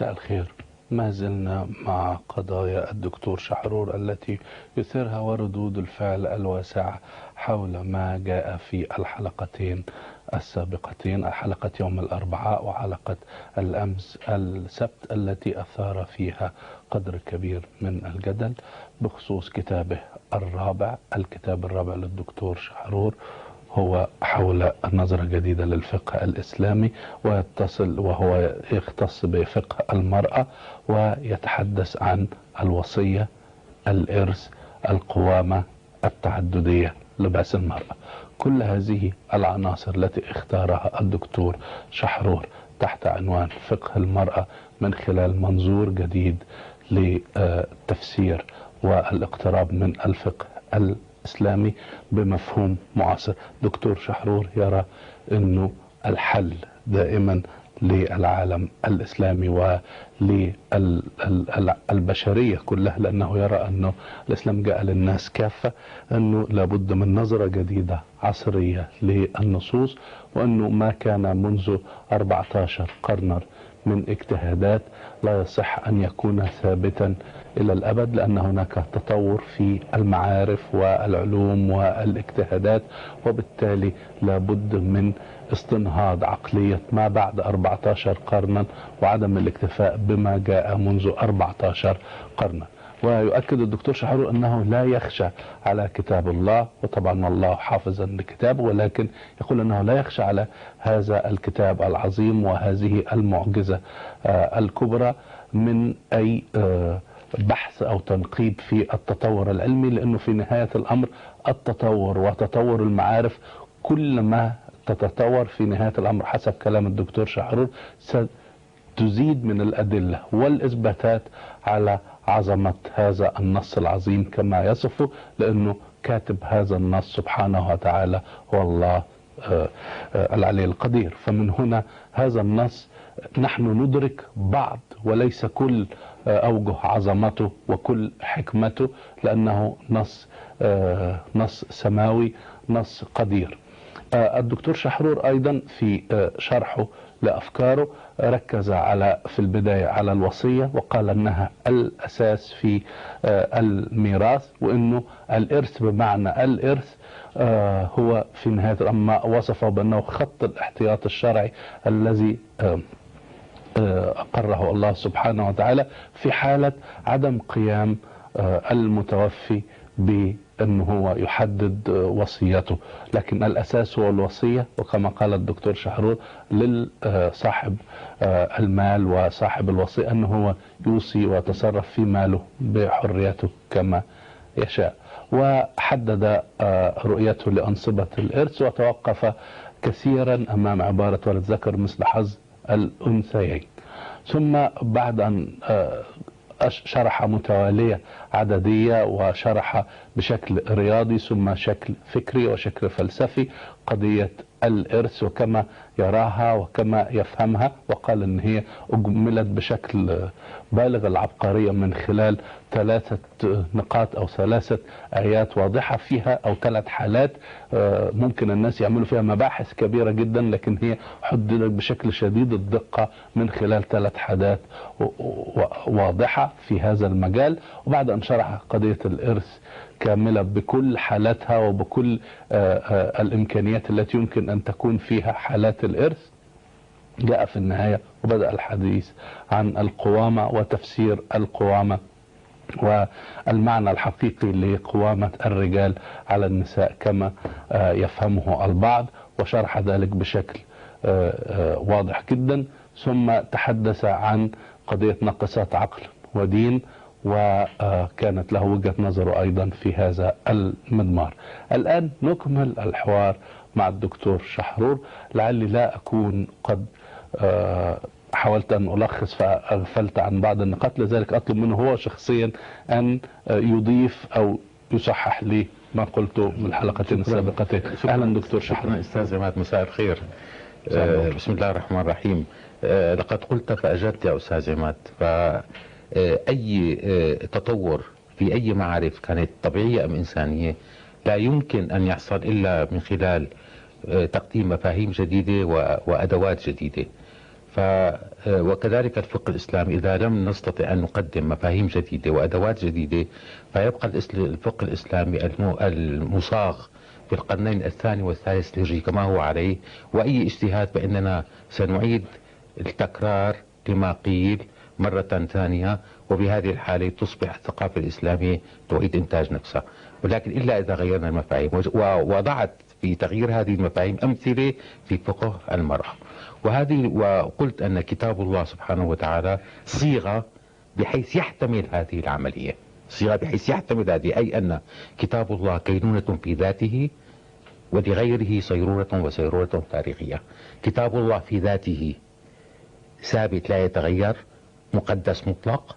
مساء الخير. ما زلنا مع قضايا الدكتور شحرور التي يثيرها وردود الفعل الواسعة حول ما جاء في الحلقتين السابقتين حلقة يوم الأربعاء وحلقة الأمس السبت التي أثار فيها قدر كبير من الجدل بخصوص كتابه الرابع الكتاب الرابع للدكتور شحرور. هو حول النظرة الجديدة للفقه الإسلامي ويتصل وهو يختص بفقه المرأة ويتحدث عن الوصية الإرث القوامة التعددية لباس المرأة. كل هذه العناصر التي اختارها الدكتور شحرور تحت عنوان فقه المرأة من خلال منظور جديد لتفسير والاقتراب من الفقه الإسلامي بمفهوم معاصر. دكتور شحرور يرى أنه الحل دائما للعالم الإسلامي وللبشرية كلها لأنه يرى أنه الإسلام جاء للناس كافة أنه لابد من نظرة جديدة عصرية للنصوص وأنه ما كان منذ 14 قرنا من اجتهادات لا يصح أن يكون ثابتا إلى الأبد لأن هناك تطور في المعارف والعلوم والاجتهادات وبالتالي لابد من استنهاض عقلية ما بعد 14 قرنا وعدم الاكتفاء بما جاء منذ 14 قرنا. ويؤكد الدكتور شحرور أنه لا يخشى على كتاب الله وطبعا الله حافظا لكتابه ولكن يقول أنه لا يخشى على هذا الكتاب العظيم وهذه المعجزة الكبرى من أي بحث أو تنقيب في التطور العلمي لأنه في نهاية الأمر التطور وتطور المعارف كل ما تتطور في نهاية الأمر حسب كلام الدكتور شحرور ستزيد من الأدلة والإثباتات على عظمة هذا النص العظيم كما يصفه لأنه كاتب هذا النص سبحانه وتعالى هو الله العلي القدير. فمن هنا هذا النص نحن ندرك بعض وليس كل أوجه عظمته وكل حكمته لأنه نص نص سماوي نص قدير. الدكتور شحرور أيضا في شرحه لأفكاره ركز على في البداية على الوصية وقال أنها الأساس في الميراث وأنه الإرث بمعنى الإرث هو في نهاية الأمر وصفه بأنه خط الاحتياط الشرعي الذي أقره الله سبحانه وتعالى في حالة عدم قيام المتوفي بأنه هو يحدد وصيته. لكن الأساس هو الوصية وكما قال الدكتور شحرور لصاحب المال وصاحب الوصية أنه هو يوصي ويتصرف في ماله بحريته كما يشاء. وحدد رؤيته لأنصبة الإرث وتوقف كثيرا أمام عبارة ولد ذكر مثل حظ الأنثيين. ثم بعد أن شرح متوالية عددية وشرح بشكل رياضي ثم شكل فكري وشكل فلسفي قضية الإرث وكما يراها وكما يفهمها وقال إن هي أجملت بشكل بالغ العبقرية من خلال ثلاثة نقاط أو ثلاثة آيات واضحة فيها أو ثلاث حالات ممكن الناس يعملوا فيها مباحث كبيرة جدا لكن هي حددت بشكل شديد الدقة من خلال ثلاث حالات واضحة في هذا المجال. وبعد أن شرح قضية الإرث كاملة بكل حالاتها وبكل الإمكانيات التي يمكن أن تكون فيها حالات الإرث. جاء في النهاية وبدأ الحديث عن القوامة وتفسير القوامة والمعنى الحقيقي لقوامة الرجال على النساء كما يفهمه البعض وشرح ذلك بشكل واضح جدا. ثم تحدث عن قضية نقصات عقل ودين. وكانت له وجهة نظره أيضا في هذا المضمار. الآن نكمل الحوار مع الدكتور شحرور. لعلي لا أكون قد حاولت أن ألخص فأغفلت عن بعض النقاط لذلك أطلب منه هو شخصيا أن يضيف أو يصحح لي ما قلته من الحلقتين السابقتين أهلا دكتور شحرور. أستاذ عماد مساء الخير. آه بسم الله الرحمن الرحيم. آه لقد قلت فأجبت يا أستاذ عماد ف أي تطور في أي معارف كانت طبيعية أم إنسانية لا يمكن أن يحصل إلا من خلال تقديم مفاهيم جديدة وأدوات جديدة. ف آه، وكذلك الفقه الإسلامي إذا لم نستطع أن نقدم مفاهيم جديدة وأدوات جديدة فيبقى الفقه الإسلامي الم- المصاغ في القرنين الثاني والثالث الهجري كما هو عليه. وأي اجتهاد فإننا سنعيد التكرار لما قيل مرة ثانية وبهذه الحالة تصبح الثقافة الإسلامية تعيد إنتاج نفسها. ولكن إلا إذا غيرنا المفاهيم ووضعت في تغيير هذه المفاهيم أمثلة في فقه المرأة. وهذه وقلت أن كتاب الله سبحانه وتعالى صيغة بحيث يحتمل هذه العملية. صيغة بحيث يحتمل هذه أي أن كتاب الله كينونة في ذاته ولغيره صيرورة وسيرورة تاريخية. كتاب الله في ذاته ثابت لا يتغير مقدس مطلق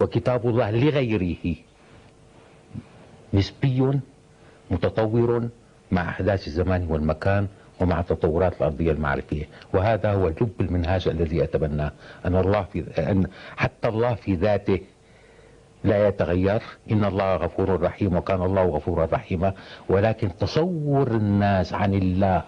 وكتاب الله لغيره. نسبي متطور مع أحداث الزمان والمكان ومع التطورات الأرضية المعرفية. وهذا هو لب المنهاج الذي أتبناه أن الله في أن حتى الله في ذاته لا يتغير. إن الله غفور رحيم وكان الله غفورا رحيما. ولكن تصور الناس عن الله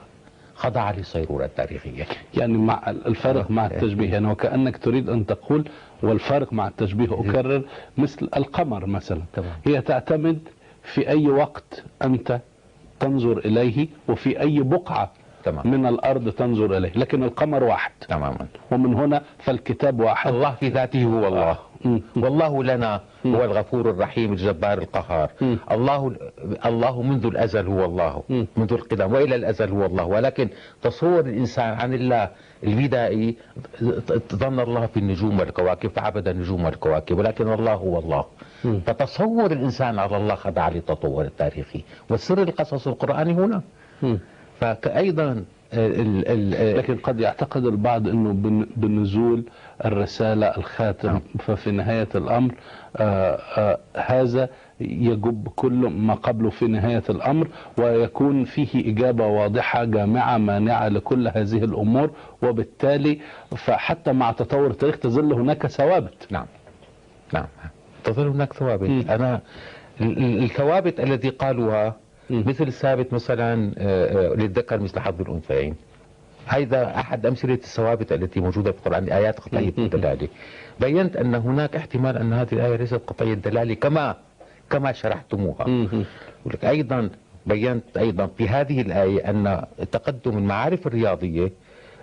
خضع للصيرورة التاريخية يعني مع الفرق مع التشبيه. يعني وكأنك تريد أن تقول والفرق مع التشبيه أكرر مثل القمر مثلا. هي تعتمد في أي وقت أنت تنظر إليه وفي أي بقعة تمام. من الأرض تنظر إليه لكن القمر واحد. تماما. ومن هنا فالكتاب واحد. الله في ذاته هو الله. والله لنا. هو الغفور الرحيم الجبار القهار. الله الله منذ الأزل هو الله. منذ القدم وإلى الأزل هو الله ولكن تصور الإنسان عن الله البدائي ظن الله في النجوم والكواكب فعبد النجوم والكواكب ولكن الله هو الله. فتصور الإنسان على الله خضع للتطور التاريخي والسر القصص القرآني هنا. فايضا ال ال لكن قد يعتقد البعض إنه بن- بنزول الرسالة الخاتم. نعم. ففي نهاية الأمر آه آه هذا يجب كل ما قبله في نهاية الأمر ويكون فيه إجابة واضحة جامعة مانعة لكل هذه الأمور. وبالتالي فحتى مع تطور التاريخ تظل هناك ثوابت. نعم. نعم. تظل هناك ثوابت. ال- ال- الثوابت التي قالوها. مثل ثابت مثلا آه، للذكر مثل حظ الأنثيين. هذا أحد أمثلة الثوابت التي موجودة في القرآن ايات قطعية مم. الدلالة. بينت أن هناك احتمال أن هذه الآية ليست قطعية الدلالة كما كما شرحتموها. أيضا بينت أيضا في هذه الآية أن تقدم المعارف الرياضية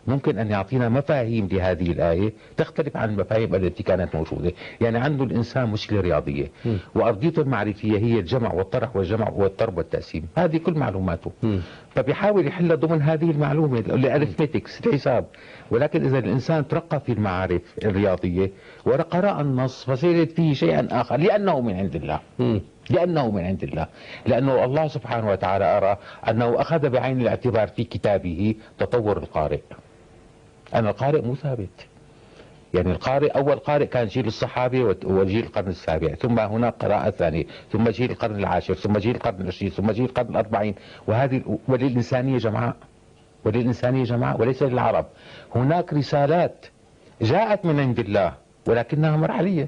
ممكن أن يعطينا مفاهيم لهذه الآية تختلف عن المفاهيم التي كانت موجودة، يعني عنده الإنسان مشكلة رياضية مم. وأرضيته المعرفية هي الجمع والطرح والجمع والضرب والتقسيم، هذه كل معلوماته. مم. فبيحاول يحل ضمن هذه المعلومة الارثمتكس الحساب ولكن إذا الإنسان ترقى في المعارف الرياضية وقرا النص فسيجد فيه شيئا آخر لأنه من عند الله. مم. لأنه من عند الله لأنه الله سبحانه وتعالى أرى أنه أخذ بعين الاعتبار في كتابه تطور القارئ أنا القارئ مو ثابت. يعني القارئ أول قارئ كان جيل الصحابة وجيل القرن السابع. ثم هناك قراءة ثانية. ثم جيل القرن العاشر. ثم جيل القرن العشرين. ثم جيل القرن الأربعين. وهذه وللإنسانية جمعاء وللإنسانية جمعاء وليس للعرب. هناك رسالات جاءت من عند الله ولكنها مرحلية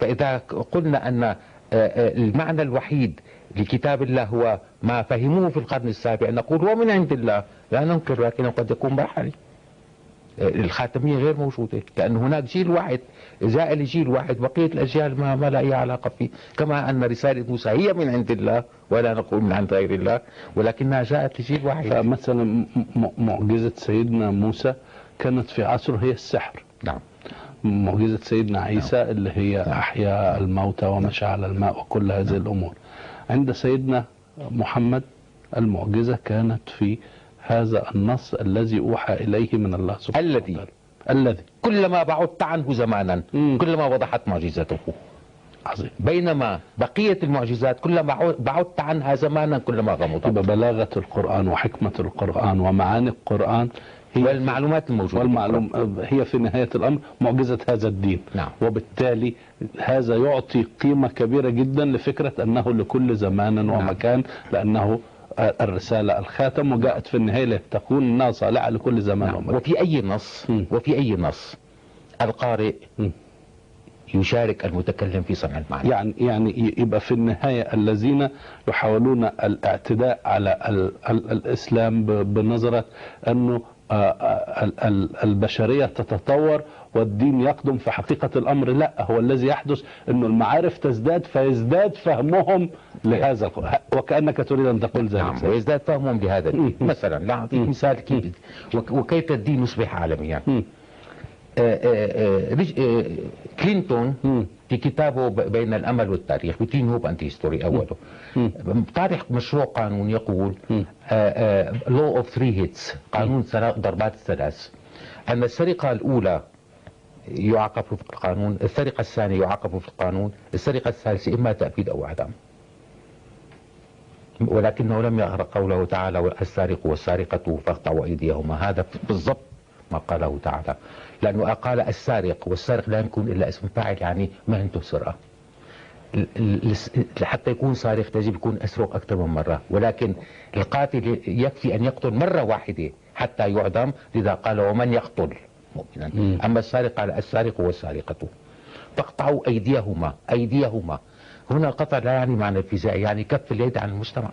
فإذا قلنا أن آه، آه، المعنى الوحيد لكتاب الله هو ما فهموه في القرن السابع نقول هو من عند الله. لا ننكر لكنه قد يكون مرحلي الخاتمية غير موجودة. لأن هناك جيل واحد جاء لجيل واحد بقية الأجيال ما, ما لا أي علاقة فيه. كما أن رسالة موسى هي من عند الله ولا نقول من عند غير الله ولكنها جاءت لجيل واحد. فمثلا م- م- معجزة سيدنا موسى كانت في عصره هي السحر. نعم. معجزة سيدنا عيسى اللي هي أحيا الموتى ومشى على الماء وكل هذه الأمور. عند سيدنا محمد المعجزة كانت في هذا النص الذي أوحى إليه من الله سبحانه الذي وتعالى. الذي. كلما بعدت عنه زمانا مم. كلما وضحت معجزته عظيم. بينما بقية المعجزات كلما بعدت عنها زمانا كلما غمضت. يبقى بلاغة القرآن وحكمة القرآن ومعاني القرآن هي والمعلومات الموجودة والمعلوم هي في نهاية الأمر معجزة هذا الدين. نعم. وبالتالي هذا يعطي قيمة كبيرة جدا لفكرة أنه لكل زمان ومكان لأنه الرسالة الخاتم وجاءت في النهاية لتكون صالحة لكل زمان نعم. ومكان وفي أي نص مم. وفي أي نص القارئ مم. يشارك المتكلم في صنع المعنى يعني يعني يبقى في النهاية الذين يحاولون الاعتداء على ال ال الإسلام بنظرة أنه آه، آه، ال- ال- البشرية تتطور والدين يقدم في حقيقة الأمر لا هو الذي يحدث أنه المعارف تزداد فيزداد فهمهم لهذا وكأنك تريد أن تقول نعم ذلك ويزداد فهمهم لهذا الدين. مثلا لا أعطيك. مثال كيف وك- وكيف الدين يصبح عالميا مم. آه، آه، آه، آه، كلينتون. في كتابه بين الأمل والتاريخ Between Hope and History أوله. طارح مشروع قانون يقول. law of three hits قانون ضربات الثلاث أن السرقة الأولى يعاقب في القانون السرقة الثانية يعاقب في القانون السرقة الثالثة إما تأبيد أو اعدام ولكنه لم يقرأ قوله تعالى السارق والسارقة فاقطعوا أيديهما. هذا بالضبط ما قاله تعالى. لأنه قال السارق والسارق لا يكون إلا اسم فاعل يعني مهنته سرقة؟ حتى يكون سارق يجب يكون أسرق أكثر من مرة. ولكن القاتل يكفي أن يقتل مرة واحدة حتى يعدم لذا قال ومن يقتل؟ مؤمنا. أما السارق قال السارق والسارقة فاقطعوا أيديهما أيديهما هنا القطع لا يعني معنى الفيزيائي يعني كف اليد عن المجتمع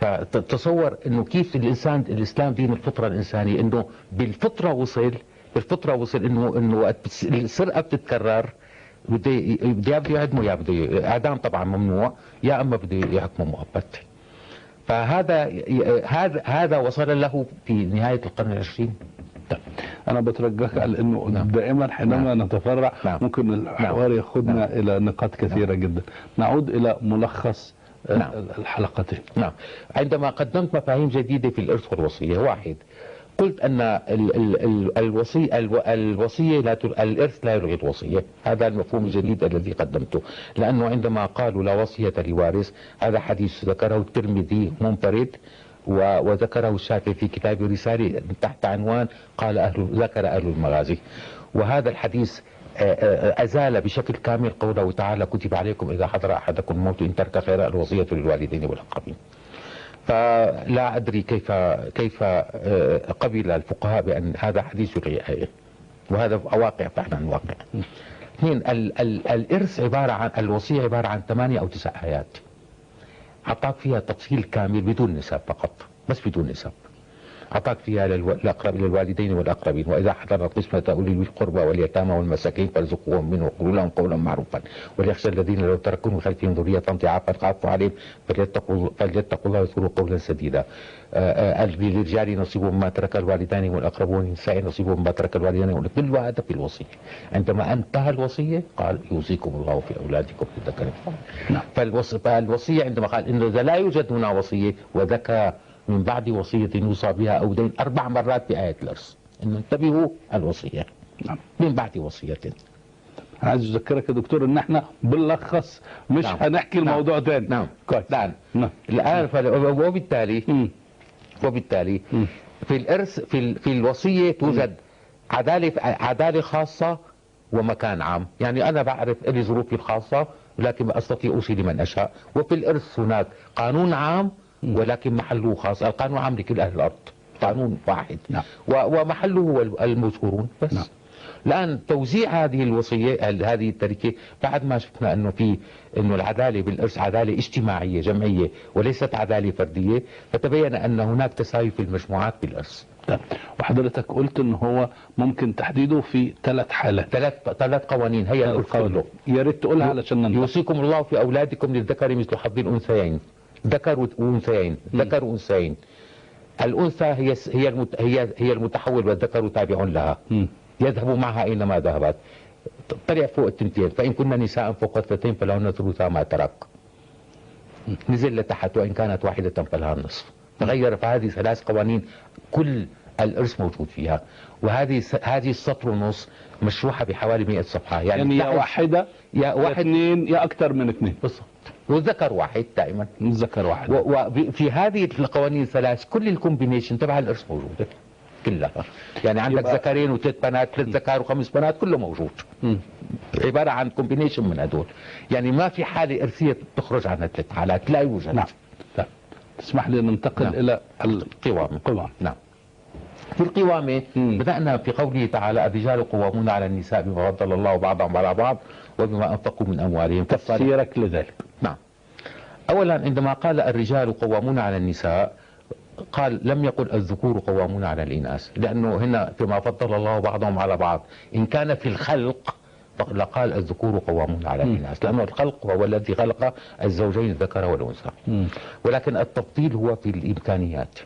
فتصور إنه كيف الانسان الإسلام دين الفطرة الإنسانية إنه بالفطرة وصل بالفطرة وصل انه إنه السرقة بتتكرر بده يا بده يعدمه يا بده إعدام طبعا ممنوع يا أما بده يحكمه مؤبد فهذا هذا هذا وصل له في نهاية القرن العشرين. أنا بترجاك على إنه نعم. دائما حينما نتفرع نعم. ممكن الحوار ياخذنا نعم. إلى نقاط كثيرة جدا. نعود إلى ملخص آه، نعم. الحلقتين. نعم. عندما قدمت مفاهيم جديدة في الإرث والوصية واحد قلت أن ال ال ال الوصي ألو الوصية لا تل الإرث لا يلغي الوصية. هذا المفهوم الجديد الذي قدمته. لأنه عندما قالوا لا وصية لوارث هذا حديث ذكره الترمذي منفرد. وذكره الشافعي في كتاب رسالة تحت عنوان قال أهل ذكر أهل المغازي. وهذا الحديث آه، آه، أزال بشكل كامل قوله تعالى كتب عليكم إذا حضر أحدكم الموت إن ترك خيرا الوصية للوالدين والأقربين فلا أدري كيف كيف آه، قبل الفقهاء بأن هذا حديث آية وهذا واقع فعلا واقع. اثنين ال ال الإرث عبارة عن الوصية عبارة عن ثمانية أو تسع آيات. أعطاك فيها تفصيل كامل بدون نسب فقط بس بدون نسب. أعطاك فيها للو... لأقرب للوالدين والأقربين. وإذا حضر القسمة أولي القربى واليتامى والمساكين فارزقوهم منه وقولوا لهم قولا معروفا. وليخشى الذين لو تركوا من خلفهم ذرية ضعافا خافوا عليهم فليتقوا فليتقوا الله ويقولوا قولا سديدا. آه، آه، للرجال نصيب مما ترك الوالدان والأقربون للنساء نصيب مما ترك الوالدان كل هذا في الوصية. عندما انتهى الوصية قال يوصيكم الله في أولادكم نعم. فالوص... فالوصية عندما قال إنه إذا لا يوجد هنا وصية وذكى من بعد وصية يوصى بها أو دين أربع مرات في آية الإرث إنه انتبهوا الوصية نعم. من بعد وصية أنا عايز أذكرك يا دكتور إن إحنا بنلخص مش نعم. هنحكي نعم. الموضوع تاني نعم كويس نعم نعم الآن. وبالتالي. وبالتالي. في الإرث في, ال... في الوصية توجد عدالة عدالة خاصة ومكان عام يعني أنا بعرف لي ظروفي الخاصة ولكن أستطيع أوصي لمن أشاء وفي الإرث هناك قانون عام ولكن محله خاص. القانون عام لكل أهل الأرض. قانون واحد. نعم. ومحله هو المذكورون بس. نعم. الآن توزيع هذه الوصية ال- هذه التركة بعد ما شفنا أنه في أنه العدالة بالإرث عدالة اجتماعية جمعية وليست عدالة فردية فتبين أن هناك تساوي في المجموعات بالإرث طيب. وحضرتك قلت إن هو ممكن تحديده في ثلاث حالات. ثلاث ثلاث قوانين هي كله يا ريت تقولها علشان ننتهي يوصيكم الله في أولادكم للذكر مثل حظ الأنثيين. ذكر وأنثيين ذكر وأنثيين الأنثى هي هي هي هي المتحول والذكر تابع لها. يذهب معها أينما ذهبت. طلع فوق التنتين فإن كنا نساء فوق اثنتين فلهن ثلثا ما ترك. نزل لتحت وإن كانت واحدة فلها النصف تغير فهذه ثلاث قوانين كل الإرث موجود فيها. وهذه هذه السطر ونص مشروحة بحوالي 100 صفحة. يعني, يعني يا يا يا واحد اثنين يا أكثر من اثنين. بالضبط. والذكر واحد دائما. ذكر واحد. وفي هذه القوانين الثلاث كل الكومبينيشن تبع الإرث موجودة كلها. يعني عندك ذكرين وثلاث بنات ثلاث ذكر وخمس بنات كله موجود. مم. عبارة عن كومبينيشن من هدول. يعني ما في حالة إرثية تخرج عن الثلاث حالات لا يوجد. نعم. تسمح لي ننتقل نعم. إلى ال- قوامة القوام. نعم. في القوامة مم. بدأنا في قوله تعالى الرجال قوامون على النساء بما فضل الله بعضهم على بعض وبما أنفقوا من أموالهم. تفسيرك لذلك. أولا عندما قال الرجال قوامون على النساء قال لم يقل الذكور قوامون على الإناث لأنه هنا فيما فضل الله بعضهم على بعض إن كان في الخلق لقال الذكور قوامون على الإناث لأن الخلق هو الذي خلق الزوجين الذكر والأنثى. ولكن التفضيل هو في الإمكانيات.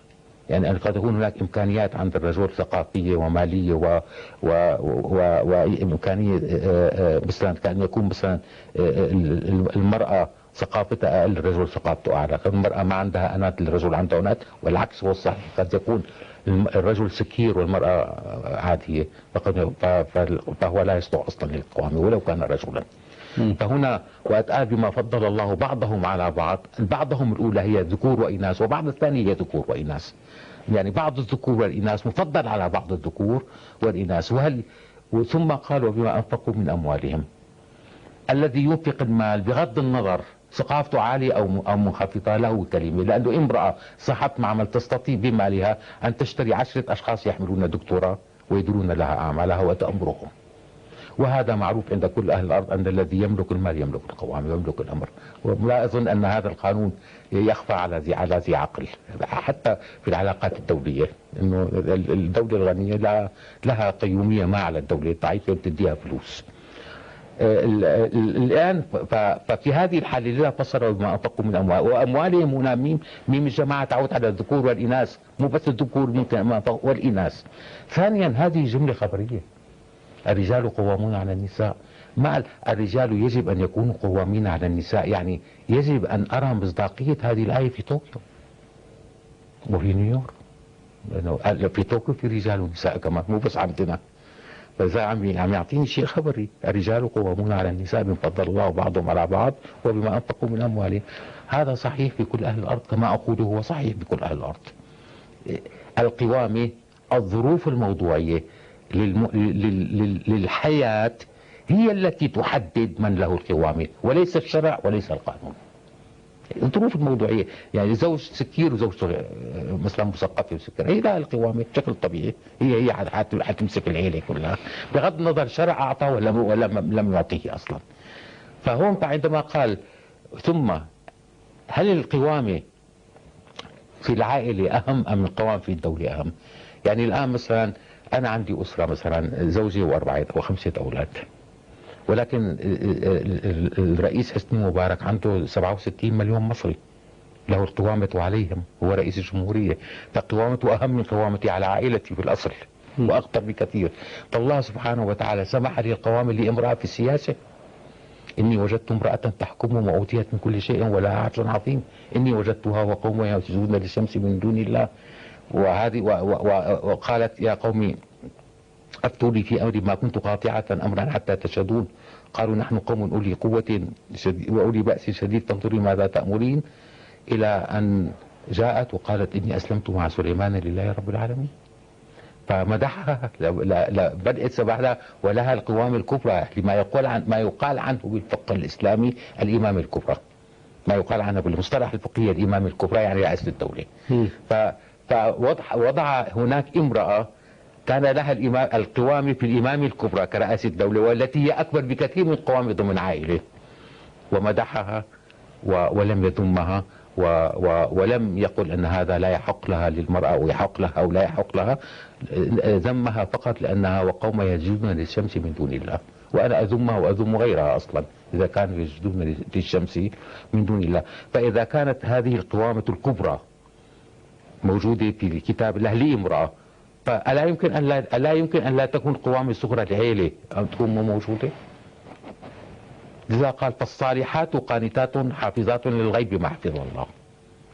يعني قد تكون هناك إمكانيات عند الرجل ثقافية ومالية و و و وإمكانية آه، آه، مثلا كان يكون مثلا آه، المرأة ثقافتها أقل الرجل ثقافته أعلى. المرأة ما عندها انات الرجل عنده انات والعكس هو الصحيح. قد يكون الرجل سكير والمرأة عادية. فهو لا يصلح أصلا للقوامه ولو كان رجلا. فهنا وقت قال بما فضل الله بعضهم على بعض. بعضهم الأولى هي ذكور وإناث وبعض الثاني هي ذكور وإناث. يعني بعض الذكور والإناث مفضل على بعض الذكور والإناث. وهل ثم قال وبما أنفقوا من أموالهم. الذي ينفق المال بغض النظر ثقافته عالية أو أو منخفضة له كلمة. لأنه امرأة صاحبة معمل تستطيع بمالها أن تشتري عشرة أشخاص يحملون دكتوراه ويدرون لها أعمالها وتأمرهم. وهذا معروف عند كل أهل الأرض أن الذي يملك المال يملك القوام ويملك الأمر. ولا أظن أن هذا القانون يخفى على ذي على ذي عقل. حتى في العلاقات الدولية. إنه الدولة الغنية لها قيومية ما على الدولة. الضعيفة بتديها فلوس. الآن ففي هذه الحالة لذا فسروا بما أنفقوا من أموال. وأموالهم هنا ميم ميم الجماعة تعود على الذكور والإناث مو بس الذكور ممكن والإناث. ثانيا هذه جملة خبرية. الرجال قوامون على النساء. مع الرجال يجب أن يكونوا قوامين على النساء. يعني يجب أن أرى مصداقية هذه الآية في طوكيو. وفي نيويورك. في طوكيو في رجال ونساء كمان مو بس عندنا. فإذا عم عم يعطيني شيء خبري. الرجال قوامون على النساء بما فضل الله بعضهم على بعض وبما أنفقوا من أموالهم. هذا صحيح في كل أهل الأرض كما أقوله هو صحيح بكل أهل الأرض. القوامة الظروف الموضوعية للم... لل... للحياة هي التي تحدد من له القوامة وليس الشرع وليس القانون. الظروف الموضوعية. يعني زوج سكير وزوج مثلا مثقفة وسكر. هي لها القوامة بشكل طبيعي. هي هي حتمسك العيلة كلها. بغض النظر شرع أعطاه ولا ولا لم يعطيه أصلا. فهون فعندما قال ثم هل القوامة في العائلة أهم أم القوام في الدولة أهم؟ يعني الآن مثلا أنا عندي أسرة مثلا زوجي وأربعة وخمسة أولاد. ولكن الرئيس حسني مبارك عنده 67 مليون مصري. له القوامة عليهم هو رئيس الجمهورية. فقوامته أهم من قوامتي على عائلتي في الأصل وأخطر بكثير. فالله سبحانه وتعالى سمح لي القوامة لامرأة في السياسة. إني وجدت امرأة تحكم وأوتيت من كل شيء ولها عرش عظيم. إني وجدتها وقومها يسجدون للشمس من دون الله. وهذه وقالت يا قومي أفتوني في أمري ما كنت قاطعة أمرا حتى تشهدون قالوا نحن قوم أولي قوة وأولي بأس شديد فانظري ماذا تأمرين؟ إلى أن جاءت وقالت إني أسلمت مع سليمان لله رب العالمين. فمدحها بدأت سبحها ولها القوام الكبرى لما يقال عن ما يقال عنه بالفقه الإسلامي الإمام الكبرى ما يقال عنه بالمصطلح الفقهي الإمام الكبرى يعني رئاسة الدولة ف فوضع هناك امرأة كان لها الإمام القوام في الإمام الكبرى كرئاسة الدولة والتي هي أكبر بكثير من القوام ضمن عائلة. ومدحها ولم يذمها و و ولم يقل أن هذا لا يحق لها للمرأة أو يحق لها أو لا يحق لها. ذمها فقط لأنها وقوم يسجدون للشمس من دون الله. وأنا أذمها وأذم غيرها أصلا إذا كانوا يسجدون للشمس من دون الله. فإذا كانت هذه القوامة الكبرى موجودة في كتاب الله لامرأة فألا يمكن أن لا ألا يمكن أن لا تكون قوام الصغرى العيلة أن تكون موجودة؟ لذا قال فالصالحات قانتات حافظات للغيب ما حفظ الله.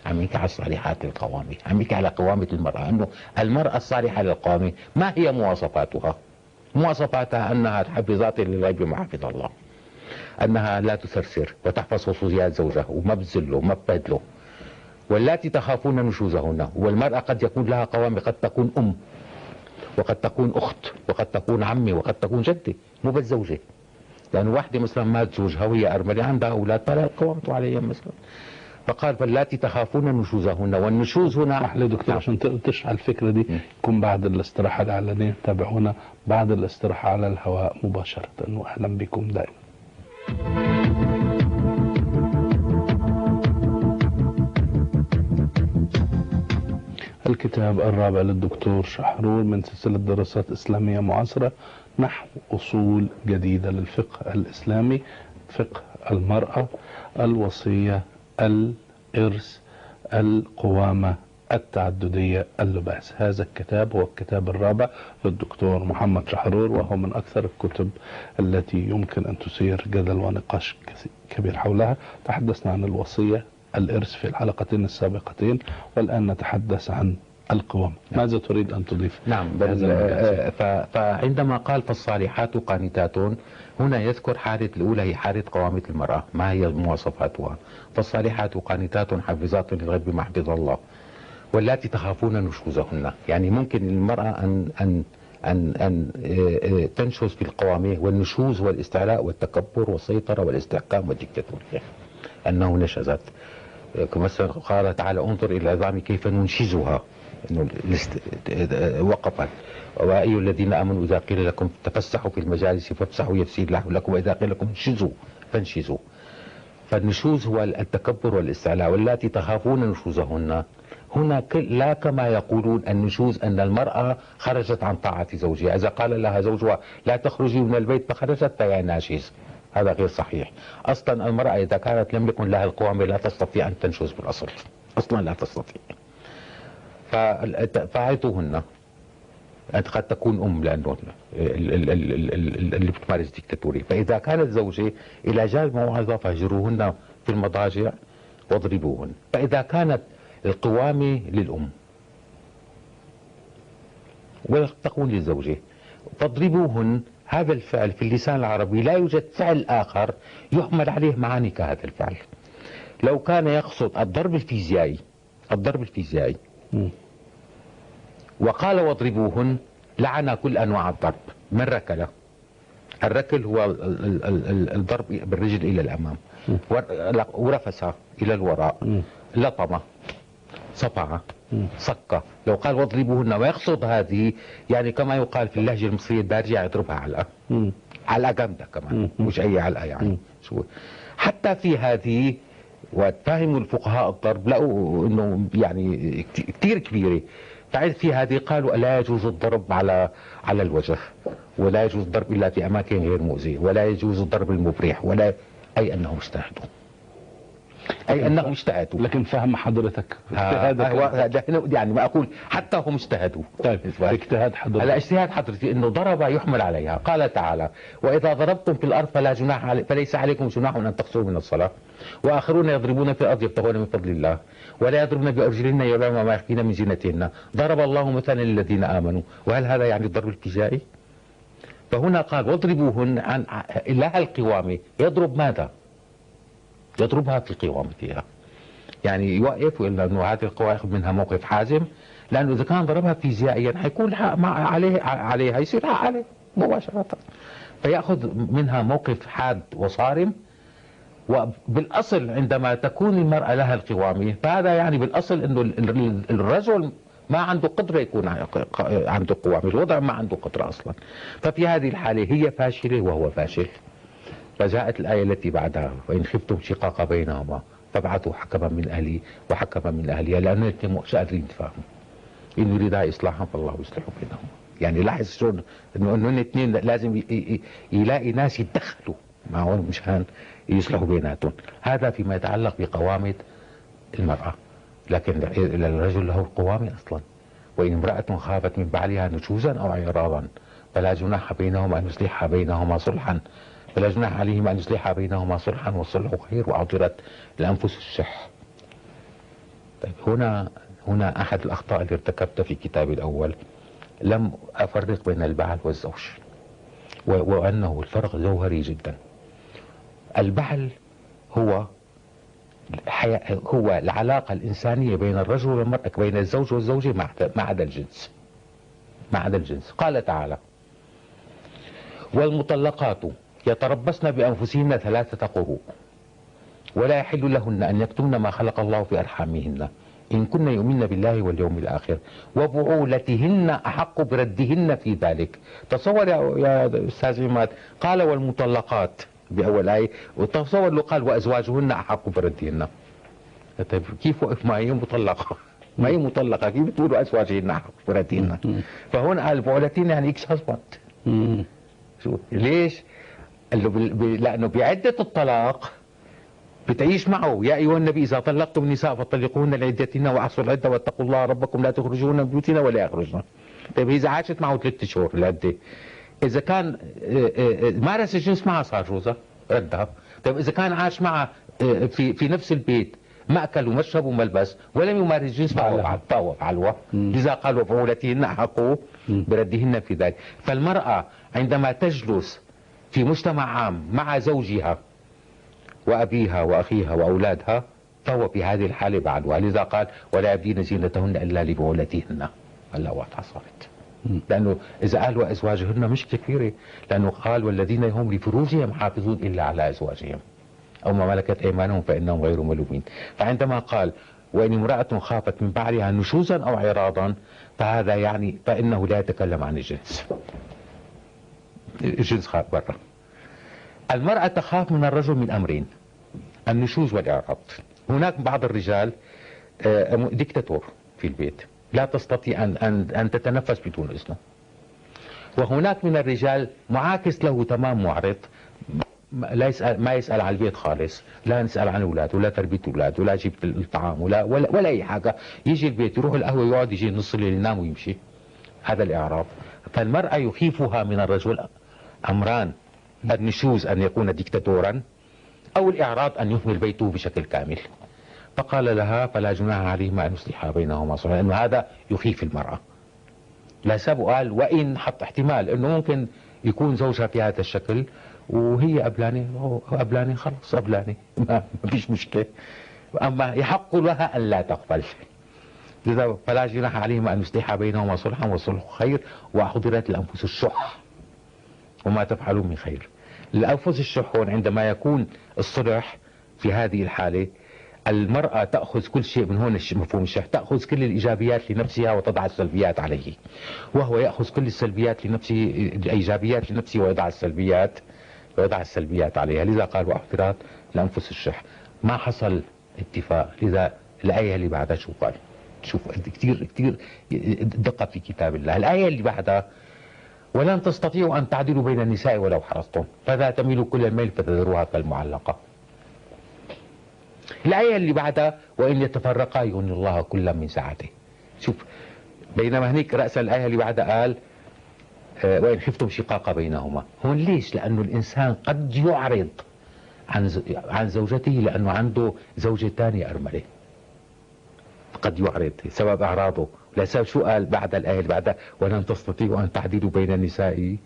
عم يحكي على الصالحات القوامة عم يحكي على قوامة المرأة. أنه المرأة الصالحة للقوامة ما هي مواصفاتها؟ مواصفاتها أنها حافظات للغيب ما حفظ الله. أنها لا تسرسر وتحفظ خصوصيات زوجها وما بتزله وما بتبدله واللاتي تخافون نشوزهن. والمرأة قد يكون لها قوام قد تكون أم. وقد تكون أخت وقد تكون عمي وقد تكون جدة مو بس زوجة لأن واحدة مثلا مات زوجها وهي أرملة عندها أولاد فلا قوامته عليهم مثلا. فقال فاللاتي تخافون نشوزهن والنشوز هنا اسمح دكتور عشان تشرح الفكرة دي يكون بعد الاستراحة الإعلانية تابعونا بعد الاستراحة على الهواء مباشرة. وأهلا بكم دائما. الكتاب الرابع للدكتور شحرور من سلسلة دراسات إسلامية معاصرة نحو أصول جديدة للفقه الإسلامي فقه المرأة الوصية الإرث القوامة التعددية اللباس. هذا الكتاب هو الكتاب الرابع للدكتور محمد شحرور وهو من أكثر الكتب التي يمكن أن تثير جدل ونقاش كبير حولها. تحدثنا عن الوصية الإرث في الحلقتين السابقتين والآن نتحدث عن القوام ماذا تريد أن تضيف؟ نعم بل آه، فعندما قال فالصالحات قانتات هنا يذكر حالة الأولى هي حالة قوامة المرأة. ما هي مواصفاتها؟ فالصالحات قانتات حافظات للغيب بما حفظ الله واللاتي تخافون نشوزهن. يعني ممكن المرأة أن أن أن أن آه، آه، تنشز في القوامة والنشوز والإستعلاء والتكبر والسيطرة والإستحكام والديكتاتورية أنه نشزت مثلا قال تعالى انظر إلى العظام كيف ننشزها. وقفت وايها الذين آمنوا إذا قيل لكم تفسحوا في المجالس فافسحوا يفسي الله لكم وإذا قيل لكم انشزوا فانشزوا. فالنشوز هو التكبر والاستعلاء واللاتي تخافون نشوزهن. هنا لا كما يقولون النشوز أن المرأة خرجت عن طاعة زوجها. إذا قال لها زوجها لا تخرجي من البيت فخرجت فهي ناشز. هذا غير صحيح. أصلا المرأة إذا كانت لم يكن لها القوامة لا تستطيع أن تنشز بالأصل. أصلا لا تستطيع. فأعطوهن. أنت قد تكون أم لأنه اللي بتمارس ديكتاتوري فإذا كانت زوجة إلى جانب موعظة فاهجروهن في المضاجع واضربوهن. فإذا كانت القوامة للأم ولا تكون للزوجة فاضربوهن هذا الفعل في اللسان العربي لا يوجد فعل آخر يحمل عليه معاني كهذا الفعل. لو كان يقصد الضرب الفيزيائي الضرب الفيزيائي. وقال واضربوهن لعن كل أنواع الضرب. من ركل؟ الركل هو الضرب بالرجل إلى الأمام. ورفس إلى الوراء. لطمة صفعة صكة لو قال واضربوهن ويقصد هذه يعني كما يقال في اللهجة المصرية الدارجة يضربها علقة علقة جامدة كمان مش أي علقة يعني شو. حتى في هذه وفهموا الفقهاء الضرب لقوا إنه يعني كثير كبيرة. بعد في هذه قالوا لا يجوز الضرب على على الوجه ولا يجوز الضرب إلا في أماكن غير مؤذية ولا يجوز الضرب المبرح ولا أي أنهم اجتهدوا. أي أنهم اجتهدوا. لكن فهم حضرتك. اجتهادك يعني ما أقول حتى هم اجتهدوا. طيب اجتهاد حضرتك. هلا اجتهاد حضرتك إنه ضرب يحمل عليها. قال تعالى وإذا ضربتم في الأرض فلا جناح علي فليس عليكم جناح أن تقصروا من الصلاة. وآخرون يضربون في الأرض يبتغون من فضل الله. ولا يضربن بأرجلهن يعلمن ما يخفين من زينتهن ضرب الله مثلا للذين آمنوا. وهل هذا يعني الضرب الابتدائي؟ فهنا قال واضربوهن عن لها القوامه يضرب ماذا؟ يضربها في قوامتها يعني يوقف ويقول إنه هذه القوى ياخذ منها موقف حازم لأنه إذا كان ضربها فيزيائيا حيكون عليه عليها يصير عليه مباشرة. فيأخذ منها موقف حاد وصارم وبالأصل عندما تكون المرأة لها القوامه فهذا يعني بالأصل إنه الرجل ما عنده قدرة يكون عنده قوامة الوضع ما عنده قدرة أصلا. ففي هذه الحالة هي فاشلة وهو فاشل. فجاءت الآية التي بعدها وإن خفتم شقاق بينهما فابعثوا حكما من أهلي وحكما من أهلها لأنه الاثنين مش قادرين يتفاهموا إن يريدا إصلاحا فالله يصلح بينهم يعني لاحظ شلون؟ إنه إنه الاثنين لازم يلاقي ناس يتدخلوا معهم مشان يصلحوا بيناتهم. هذا فيما يتعلق بقوامة المرأة. لكن الرجل له القوامة أصلا. وإن امرأة خافت من بعلها نشوزا أو عراضا فلا جناح بينهما أن يصلح بينهما صلحا. فلا جناح عليهما أن يصلحا بينهما صلحا والصلح خير وأعطرت الأنفس الشح طيب هنا هنا أحد الأخطاء اللي ارتكبتها في كتابي الأول. لم أفرق بين البعل والزوج وأنه الفرق جوهري جدا. البعل هو هو العلاقة الإنسانية بين الرجل والمرأة بين الزوج والزوجة ما عدا الجنس ما عدا الجنس. قال تعالى والمطلقات يتربصن بأنفسهن ثلاثة قروء ولا يحل لهن أن يكتمن ما خلق الله في أرحامهن. إن كن يؤمن بالله واليوم الآخر وبعولتهن أحق بردهن في ذلك. تصور يا أستاذ عماد قال والمطلقات بأول آية وتصور له قال وأزواجهن أحق بردهن. طيب كيف وقف معي مطلقة؟ ما هي مطلقة؟ كيف بتقولوا أزواجهن بعولتهن فهون قال بعولتهن يعني إكس. شو؟ ليش؟ قال له بال- ب- لأنه بعدة الطلاق بتعيش معه. يا أيها النبي إذا طلقتم النساء فطلقوهن لعدتهن وأحصوا العدة واتقوا الله ربكم لا تخرجوهن من بيوتهن ولا يخرجن. طيب إذا عاشت معه ثلاثة شهور العدة إذا كان آه، آه، آه، مارس الجنس معها صار جوزها ردها طيب إذا كان عاش معها في في نفس البيت مأكل ومشرب وملبس ولم يمارس الجنس فهو مم. لذا قال وفعولتهن أحقوا مم. بردهن في ذلك. فالمرأة عندما تجلس في مجتمع عام مع زوجها وأبيها وأخيها وأولادها فهو في هذه الحالة بعدها لذا قال ولا يبدين زينتهن إلا لبعولتهن. هلا واضحة صارت. لأنه إذا قال وأزواجهن مش كثيرة. لأنه قال والذين هم لفروجهم حافظون إلا على أزواجهم. أو ما ملكت أيمانهم فإنهم غير ملومين. فعندما قال وإن امرأة خافت من بعلها نشوزا أو عراضا فهذا يعني فإنه لا يتكلم عن الجنس. الجنس خاف برا المرأة تخاف من الرجل من أمرين النشوز والإعراض. هناك بعض الرجال آه، ديكتاتور في البيت. لا تستطيع أن, أن, أن تتنفس بدون إذنه. وهناك من الرجال معاكس له تمام معرض لا يسأل ما يسأل عن البيت خالص لا يسأل عن أولاده ولا تربية أولاده ولا يجيب الطعام ولا, ولا, ولا أي حاجة. يجي البيت يروح القهوة يقعد يجي نص الليل ينام ويمشي. هذا الإعراض. فالمرأة يخيفها من الرجل أمران النشوز أن يكون ديكتاتورا أو الإعراض أن يهمل بيته بشكل كامل. فقال لها فلا جناح عليهما أن يصلحا بينهما. صلحا لأنه هذا يخيف المرأة. لا سبب. قال وإن حط احتمال أنه ممكن يكون زوجها في هذا الشكل وهي قبلانة هو قبلانة خلص قبلانة ما فيش مشكلة. أما يحق لها أن لا تقبل. لذا فلا جناح عليهما أن يصلحا بينهما صلحا والصلح خير وحضرت الأنفس الشح. وما تفعلوا من خير. الأنفس الشح هون عندما يكون الصلح في هذه الحالة المرأة تأخذ كل شيء من هون مفهوم الشح تأخذ كل الإيجابيات لنفسها وتضع السلبيات عليه. وهو يأخذ كل السلبيات لنفسه الإيجابيات لنفسه ويضع السلبيات ويضع السلبيات عليها. لذا قال وأحضرت الأنفس الشح. ما حصل اتفاق؟ لذا الآية اللي بعدها شو قال؟ شوف كثير كثير دقة في كتاب الله. الآية اللي بعدها ولن تستطيعوا أن تعدلوا بين النساء ولو حرصتم فلا تميلوا كل الميل فتذروها كالمعلقة. الآية اللي بعدها وإن يتفرقا يغني الله كلا من سعته. شوف بينما هنيك رأس الآية اللي بعدها قال آه، وإن خفتم شقاق بينهما. هون ليش؟ لأنه الإنسان قد يعرض عن عن زوجته لأنه عنده زوجة ثانية أرملة. قد يعرض سبب أعراضه. لا سبب شو قال بعد الآية اللي بعدها ولن تستطيعوا أن تعدلوا بين النساء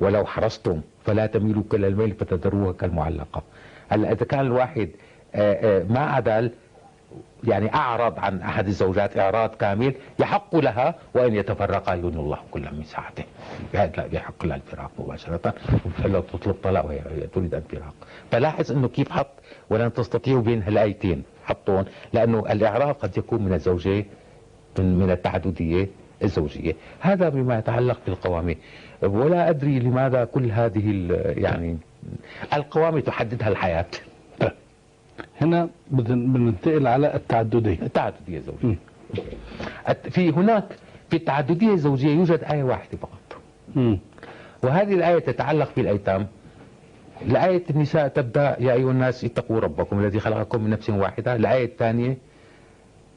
ولو حرصتم فلا تميلوا كل الميل فتذروها كالمعلقة. هلا إذا كان الواحد آه، آه، ما عدل يعني أعرض عن أحد الزوجات إعراض كامل يحق لها وإن يتفرقا يغني الله كلا من بهذا لا يحق لها الفراق مباشرة لو تطلب طلاق وهي تريد الفراق. فلاحظ أنه كيف حط ولن تستطيعوا بين هالآيتين حطون لأنه الإعراض قد يكون من الزوجة من من التعددية الزوجية. هذا بما يتعلق بالقوامة. ولا أدري لماذا كل هذه يعني القوامة تحددها الحياة. هنا بننتقل على التعددية. التعددية الزوجية. في هناك في التعددية الزوجية يوجد آية واحدة فقط. مم. وهذه الآية تتعلق بالأيتام. الآية النساء تبدأ يا أيها الناس اتقوا ربكم الذي خلقكم من نفس واحدة. الآية الثانية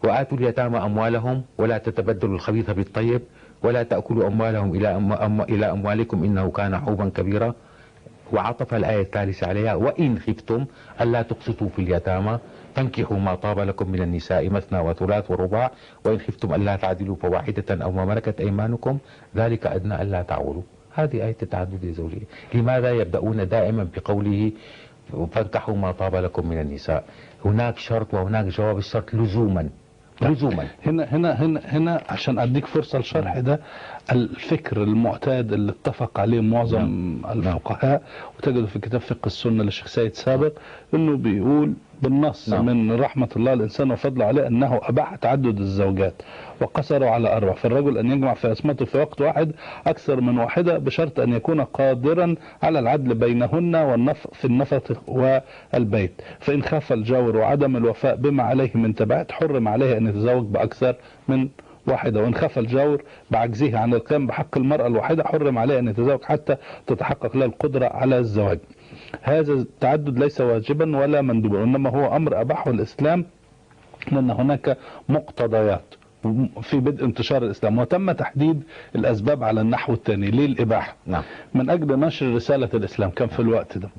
وآتوا اليتامى أموالهم ولا تتبدلوا الخبيث بالطيب ولا تأكلوا أموالهم إلى أم أم إلى أموالكم إنه كان حوبا كبيرا. وعطف الآية الثالثة عليها وإن خفتم ألا تقسطوا في اليتامى. فانكحوا ما طاب لكم من النساء مثنى وثلاث ورباع. وإن خفتم ألا تعدلوا فواحدة أو ما ملكت أيمانكم ذلك أدنى ألا تعولوا. هذه آية التعدد الزوجية لماذا يبدأون دائما بقوله فانكحوا ما طاب لكم من النساء؟ هناك شرط وهناك جواب الشرط لزوما. لزوما هنا هنا هنا هنا عشان أديك فرصة للشرح ده الفكر المعتاد اللي اتفق عليه معظم الفقهاء وتجده في كتاب فقه السنة للشيخ سيد سابق إنه بيقول بالنص نعم. من رحمة الله الإنسان وفضله عليه أنه أباح تعدد الزوجات. وقصروا على أربع فالرجل أن يجمع في أسمته في وقت واحد أكثر من واحدة بشرط أن يكون قادرا على العدل بينهن والنف في النفقة والبيت. فإن خاف الجور وعدم الوفاء بما عليه من تبعات حرم عليه أن يتزوج بأكثر من واحدة. وإن خاف الجور بعجزه عن القيام بحق المرأة الواحدة حرم عليه أن يتزوج حتى تتحقق له القدرة على الزواج. هذا التعدد ليس واجبا ولا مندوبا وإنما هو أمر أباحه الإسلام لأن هناك مقتضيات. في بدء انتشار الإسلام وتم تحديد الأسباب على النحو الثاني للإباحة. نعم. من أجل نشر رسالة الإسلام كان في الوقت ده.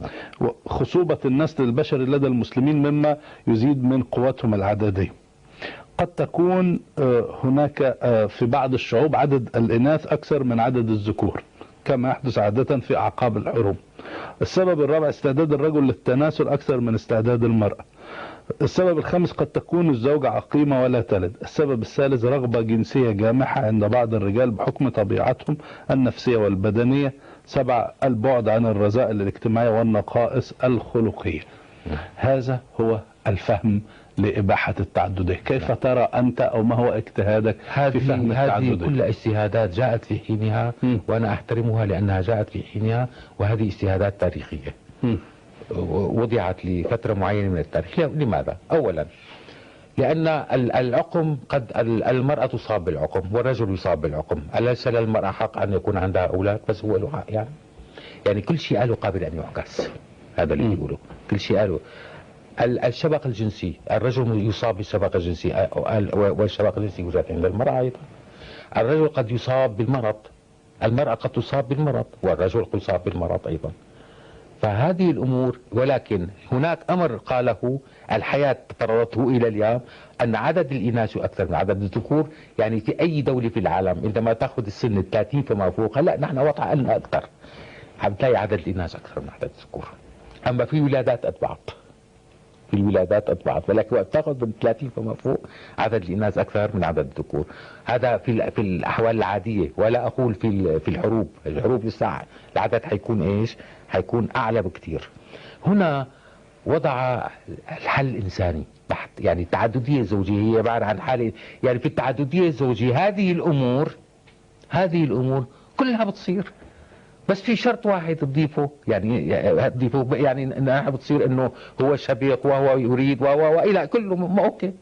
خصوبة النسل البشري لدى المسلمين مما يزيد من قوتهم العددية. قد تكون آه، هناك آه، في بعض الشعوب عدد الإناث أكثر من عدد الذكور كما يحدث عادة في أعقاب الحروب. السبب الرابع استعداد الرجل للتناسل أكثر من استعداد المرأة. السبب الخامس قد تكون الزوجة عقيمة ولا تلد. السبب الثالث رغبة جنسية جامحة عند بعض الرجال بحكم طبيعتهم النفسية والبدنية. سبع البعد عن الرذائل الاجتماعية والنقائص الخلقية. هذا هو الفهم لإباحة التعددية. كيف ترى أنت أو ما هو اجتهادك في فهم هذه هذه التعددية؟ كلها اجتهادات جاءت في حينها مم. وأنا أحترمها لأنها جاءت في حينها وهذه اجتهادات تاريخية. مم. وضعت لفترة معينة من التاريخ. لماذا؟ اولا لأن ال- العقم قد ال- المرأة تصاب بالعقم والرجل يصاب بالعقم، اليس للمراه حق أن يكون عندها أولاد؟ بس هو له حق يعني يعني كل شيء له قابل أن يعكس. هذا اللي. بيقولوا كل شيء له. ال- الشبق الجنسي الرجل يصاب بالشبق الجنسي والشبق الجنسي يوجد عند المرأة أيضا. الرجل قد يصاب بالمرض المرأة قد تصاب بالمرض والرجل قد يصاب بالمرض أيضا. فهذه الأمور ولكن هناك أمر قاله الحياة تطررته إلى اليوم أن عدد الإناث أكثر من عدد الذكور يعني في أي دولة في العالم عندما تأخذ السن ال 30 فما فوق هلا نحن وضع لنا أكثر. عم تلاقي عدد الإناث أكثر من عدد الذكور. أما في ولادات أتبعت في الولادات أتبعت ولكن وقت تأخذ من 30 فما فوق عدد الإناث أكثر من عدد الذكور. هذا في في الأحوال العادية ولا أقول في في الحروب. الحروب لسه العدد حيكون إيش؟ حيكون أعلى بكثير هنا وضع الحل إنساني بحت يعني التعددية الزوجية هي عبارة عن حالة يعني في التعددية الزوجية هذه الأمور هذه الأمور كلها بتصير. بس في شرط واحد تضيفه يعني تضيفه يعني إنها بتصير إنه هو شبيق وهو يريد و وإلى كله ما okay.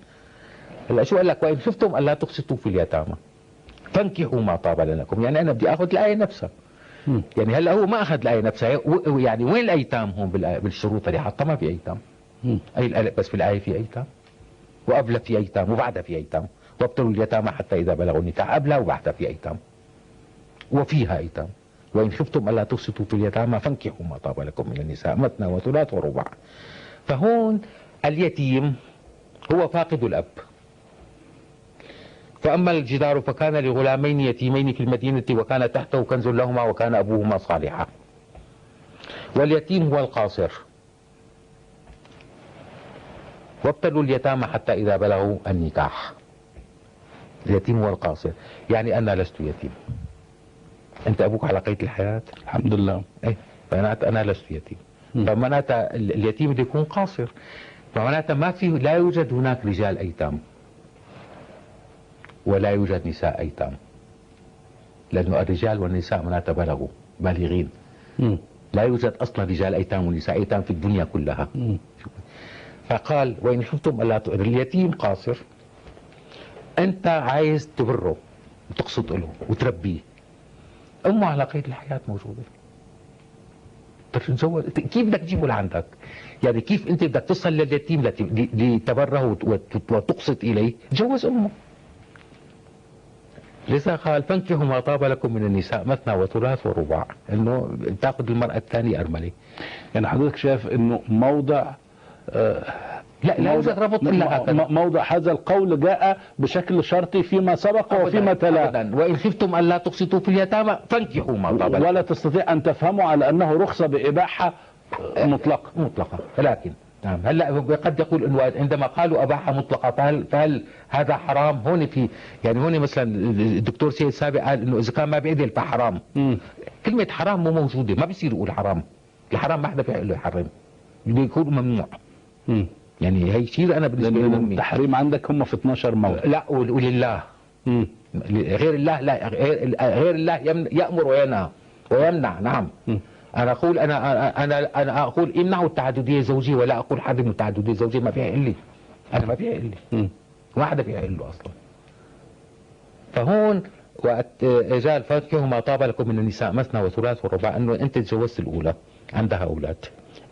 هلا شو قال لك؟ وإن شفتم الا تقسطوا في اليتامى. فانكحوا ما طاب لكم. يعني أنا بدي آخذ الآية نفسها. يعني هلا هو ما أخذ الآية نفسها. يعني وين الايتام هون بالشروط اللي حطها ما في ايتام. أي بس في الآية في ايتام وقبلها في ايتام وبعدها في ايتام وابتلوا اليتامى حتى إذا بلغوا النكاح. قبلها وبعدها في ايتام وفيها ايتام وإن خفتم ألا تقسطوا في اليتامى فانكحوا ما طاب لكم من النساء مثنى وثلاث ورباع. فهون اليتيم هو فاقد الأب. فأما الجدار فكان لغلامين يتيمين في المدينة وكان تحته كنز لهما وكان أبوهما صالحا. واليتيم هو القاصر. وابتلوا اليتامى حتى إذا بلغوا النكاح. اليتيم هو القاصر. يعني أنا لست يتيم. أنت أبوك على قيد الحياة؟ الحمد لله. إيه فمعناتها أنا لست يتيم. فمعناتها ال- اليتيم اللي يكون قاصر. فمعناتها ما في لا يوجد هناك رجال أيتام. ولا يوجد نساء ايتام لأنه الرجال والنساء معناتها بلغوا بالغين. لا يوجد أصلا رجال أيتام ونساء أيتام في الدنيا كلها. فقال وإن خفتم ألا ت- اليتيم قاصر. أنت عايز تبره وتقصد له وتربيه. أمه على قيد الحياة موجودة. تتزوج كيف بدك تجيبه لعندك؟ يعني كيف أنت بدك تصل لليتيم لتبره وت- وت- وتقسط إليه؟ تجوز أمه. لذا قال فانكحوا ما طاب لكم من النساء مثنى وثلاث ورباع. إنه تأخذ المرأة الثانية ارمله يعني حضرتك شايف إنه موضع آه، لا لا موضع- الا هكذا موضع هذا القول جاء بشكل شرطي فيما سبق وفيما تلا. أبداً. وإن خفتم ألا تقسطوا في اليتامى فانكحوا ما طاب ولا تستطيع أن تفهمه على أنه رخصة بإباحة آه، مطلقة. مطلقة. ولكن نعم. هلا قد يقول إنه عندما قالوا اباحه مطلقة فهل فهل هذا حرام. هون في يعني هون مثلا الدكتور سيد سابق قال إنه إذا كان ما بيعدل فحرام. مم. كلمة حرام مو موجودة ما بيصير يقول حرام. الحرام ما حدا بيقول له يحرم. بيكون ممنوع. مم. يعني هي شيء أنا بالنسبة لي التحريم عندك هم في 12 موضع لا ول- ولله. مم. غير الله لا غير غير الله يأمر وينهى ويمنع. نعم. مم. أنا أقول أنا أنا- أنا أنا أقول امنعوا التعددية الزوجية ولا أقول حرموا التعددية الزوجية ما فيها إلا. أنا ما فيها. ما حدا فيها إلا أصلا. فهون وقت اجى فانكحوا ما طاب لكم من النساء مثنى وثلاث ورباع إنه أنت تجوزت الأولى عندها أولاد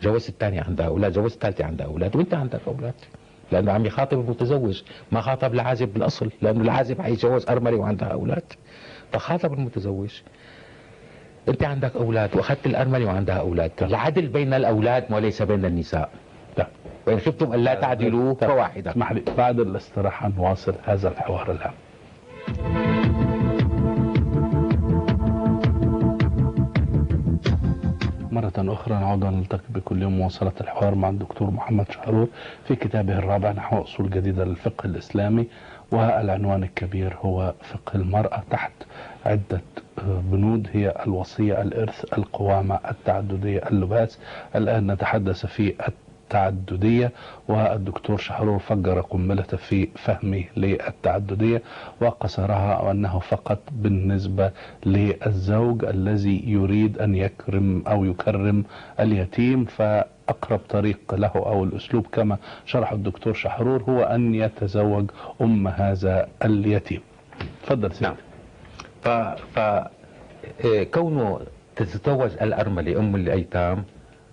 جوزت الثانية عندها أولاد جوزت الثالثة عندها أولاد وأنت عندك أولاد. لأنه عم يخاطب المتزوج ما خاطب العازب بالاصل لأنه العازب حيتجوز ارمله وعندها أولاد. فخاطب المتزوج. انت عندك أولاد واخذت الارملة وعندها أولاد. العدل بين الاولاد وليس بين النساء. لا وإن خفتم الا تعدلوا طيب. فواحدة. اسمح لي بعد الاستراحة نواصل هذا الحوار الهام مرة أخرى نعود ونلتقي بكل يوم مواصلة الحوار مع الدكتور محمد شهرور في كتابه الرابع نحو أصول جديدة للفقه الإسلامي والعنوان الكبير هو فقه المرأة تحت عدة بنود هي الوصية الإرث القوامة التعددية اللباس. الآن نتحدث في التعددية والدكتور شحرور فجر قنبلة في فهمه للتعددية وقصرها أنه فقط بالنسبة للزوج الذي يريد أن يكرم أو يكرم اليتيم فأقرب طريق له أو الأسلوب كما شرح الدكتور شحرور هو أن يتزوج أم هذا اليتيم. تفضل سيدي. نعم. ف ف إيه، تتزوج الأرملة أم الأيتام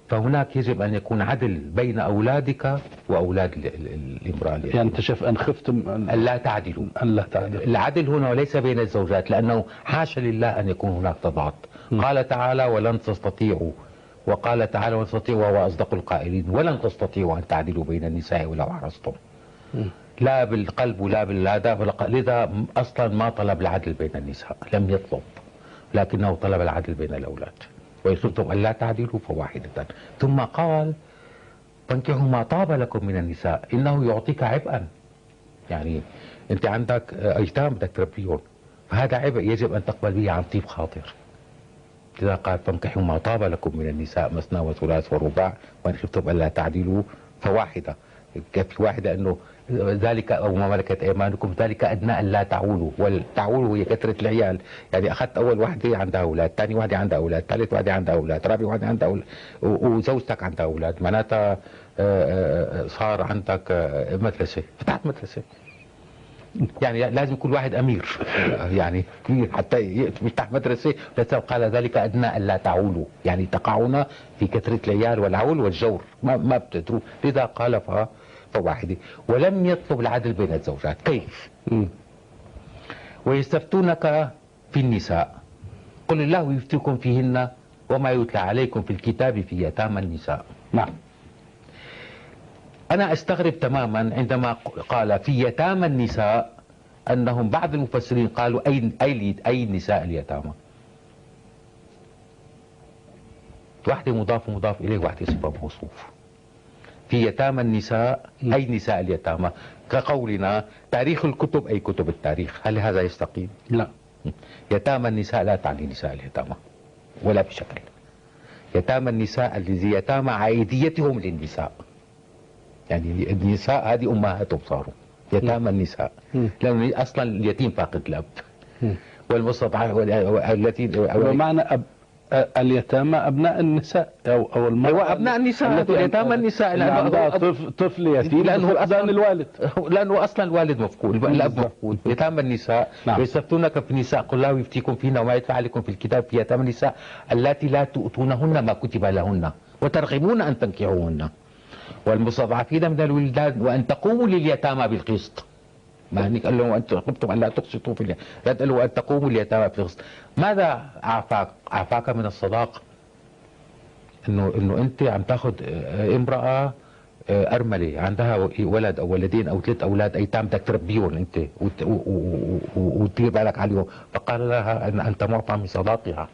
فهناك يجب أن يكون عدل بين أولادك وأولاد ال- ال- الإمرأة. يعني أنت شايف أن خفتم أن, لا تعدلوا أن لا تعدل العدل هنا ليس بين الزوجات لأنه حاشا لله أن يكون هناك تضاد م. قال تعالى ولن تستطيعوا وقال تعالى ولن تستطيعوا وهو أصدق القائلين ولن تستطيعوا أن تعدلوا بين النساء ولو حرصتم. لا بالقلب ولا بالهذا فلق- لذا أصلا ما طلب العدل بين النساء لم يطلب لكنه طلب العدل بين الأولاد. وان خفتم الا تعدلوا فواحدة. ثم قال فانكحوا ما طاب لكم من النساء إنه يعطيك عبئا. يعني أنت عندك ايتام بدك تربيهم فهذا عبء يجب أن تقبل به عن طيب خاطر. لذا قال فانكحوا ما طاب لكم من النساء مثنى وثلاث ورباع وإن خفتم الا تعدلوا فواحدة. في واحدة؟ إنه ذلك أو ما ملكت أيمانكم ذلك ادنى ان لا تعولوا. والتعولوا هي كثرة العيال. يعني أخذت أول واحدة عندها أولاد ثاني واحدة عندها أولاد ثالث واحدة عندها أولاد رابع واحدة عندها أولاد وزوجتك عندها أولاد. معناتها آه، آه، صار عندك آه، مدرسة. فتحت مدرسة. يعني لازم كل واحد أمير. يعني كبير حتى يفتح مدرسة قال ذلك ادنى الا تعولوا. يعني تقعون في كثرة العيال والعول والجور. ما ما بتقدروا لذا قال ف فواحده ولم يطلب العدل بين الزوجات. كيف؟ ويستفتونك في النساء. قل الله يفتيكم فيهن وما يتلى عليكم في الكتاب في يتامى النساء. نعم. أنا أستغرب تماما عندما قال في يتامى النساء أنهم بعض المفسرين قالوا أي أي أي نساء اليتامى. واحدة مضاف مضاف إليه واحدة صفة موصوف. في يتامى النساء أي نساء اليتامى؟ كقولنا تاريخ الكتب أي كتب التاريخ؟ هل هذا يستقيم؟ لا. يتامى النساء لا تعني نساء اليتامى ولا بشكل. يتامى النساء الذي يتامى عائديتهم للنساء. يعني النساء هذه أمهاتهم صاروا. يتامى النساء. مم. لأنه أصلا اليتيم فاقد الأب. مم. والمستضعف التي بمعنى أب... اليتامى أبناء النساء أو أو المرأة أيوة، أبناء النساء، التي- يتامى النساء، لأنه عندها طفل, يتيم أصلاً- أذان الوالد لأنه أصلا الوالد مفقود الاب. مفقود يتامى النساء نعم. ويستفتونك في النساء قل الله يفتيكم فينا وما يتلى عليكم في الكتاب في يتامى النساء اللاتي لا تؤتونهن ما كتب لهن وترغبون أن تنكحوهن والمستضعفين من الولدان وأن تقوموا لليتامى بالقسط ما هنيك قال له وان خفتم أن لا تقسطوا في اليتامى لا قال له وان تقوموا لليتامى بالقسط ماذا اعفاك اعفاك من الصداق؟ انه إنه أنت عم تاخذ آه، امرأة آه، أرملة. عندها ولد أو ولدين أو ثلاث أولاد ايتام بدك تربيهم أنت وتدير بالك عليهم. فقال لها ان انت معطى من صداقها.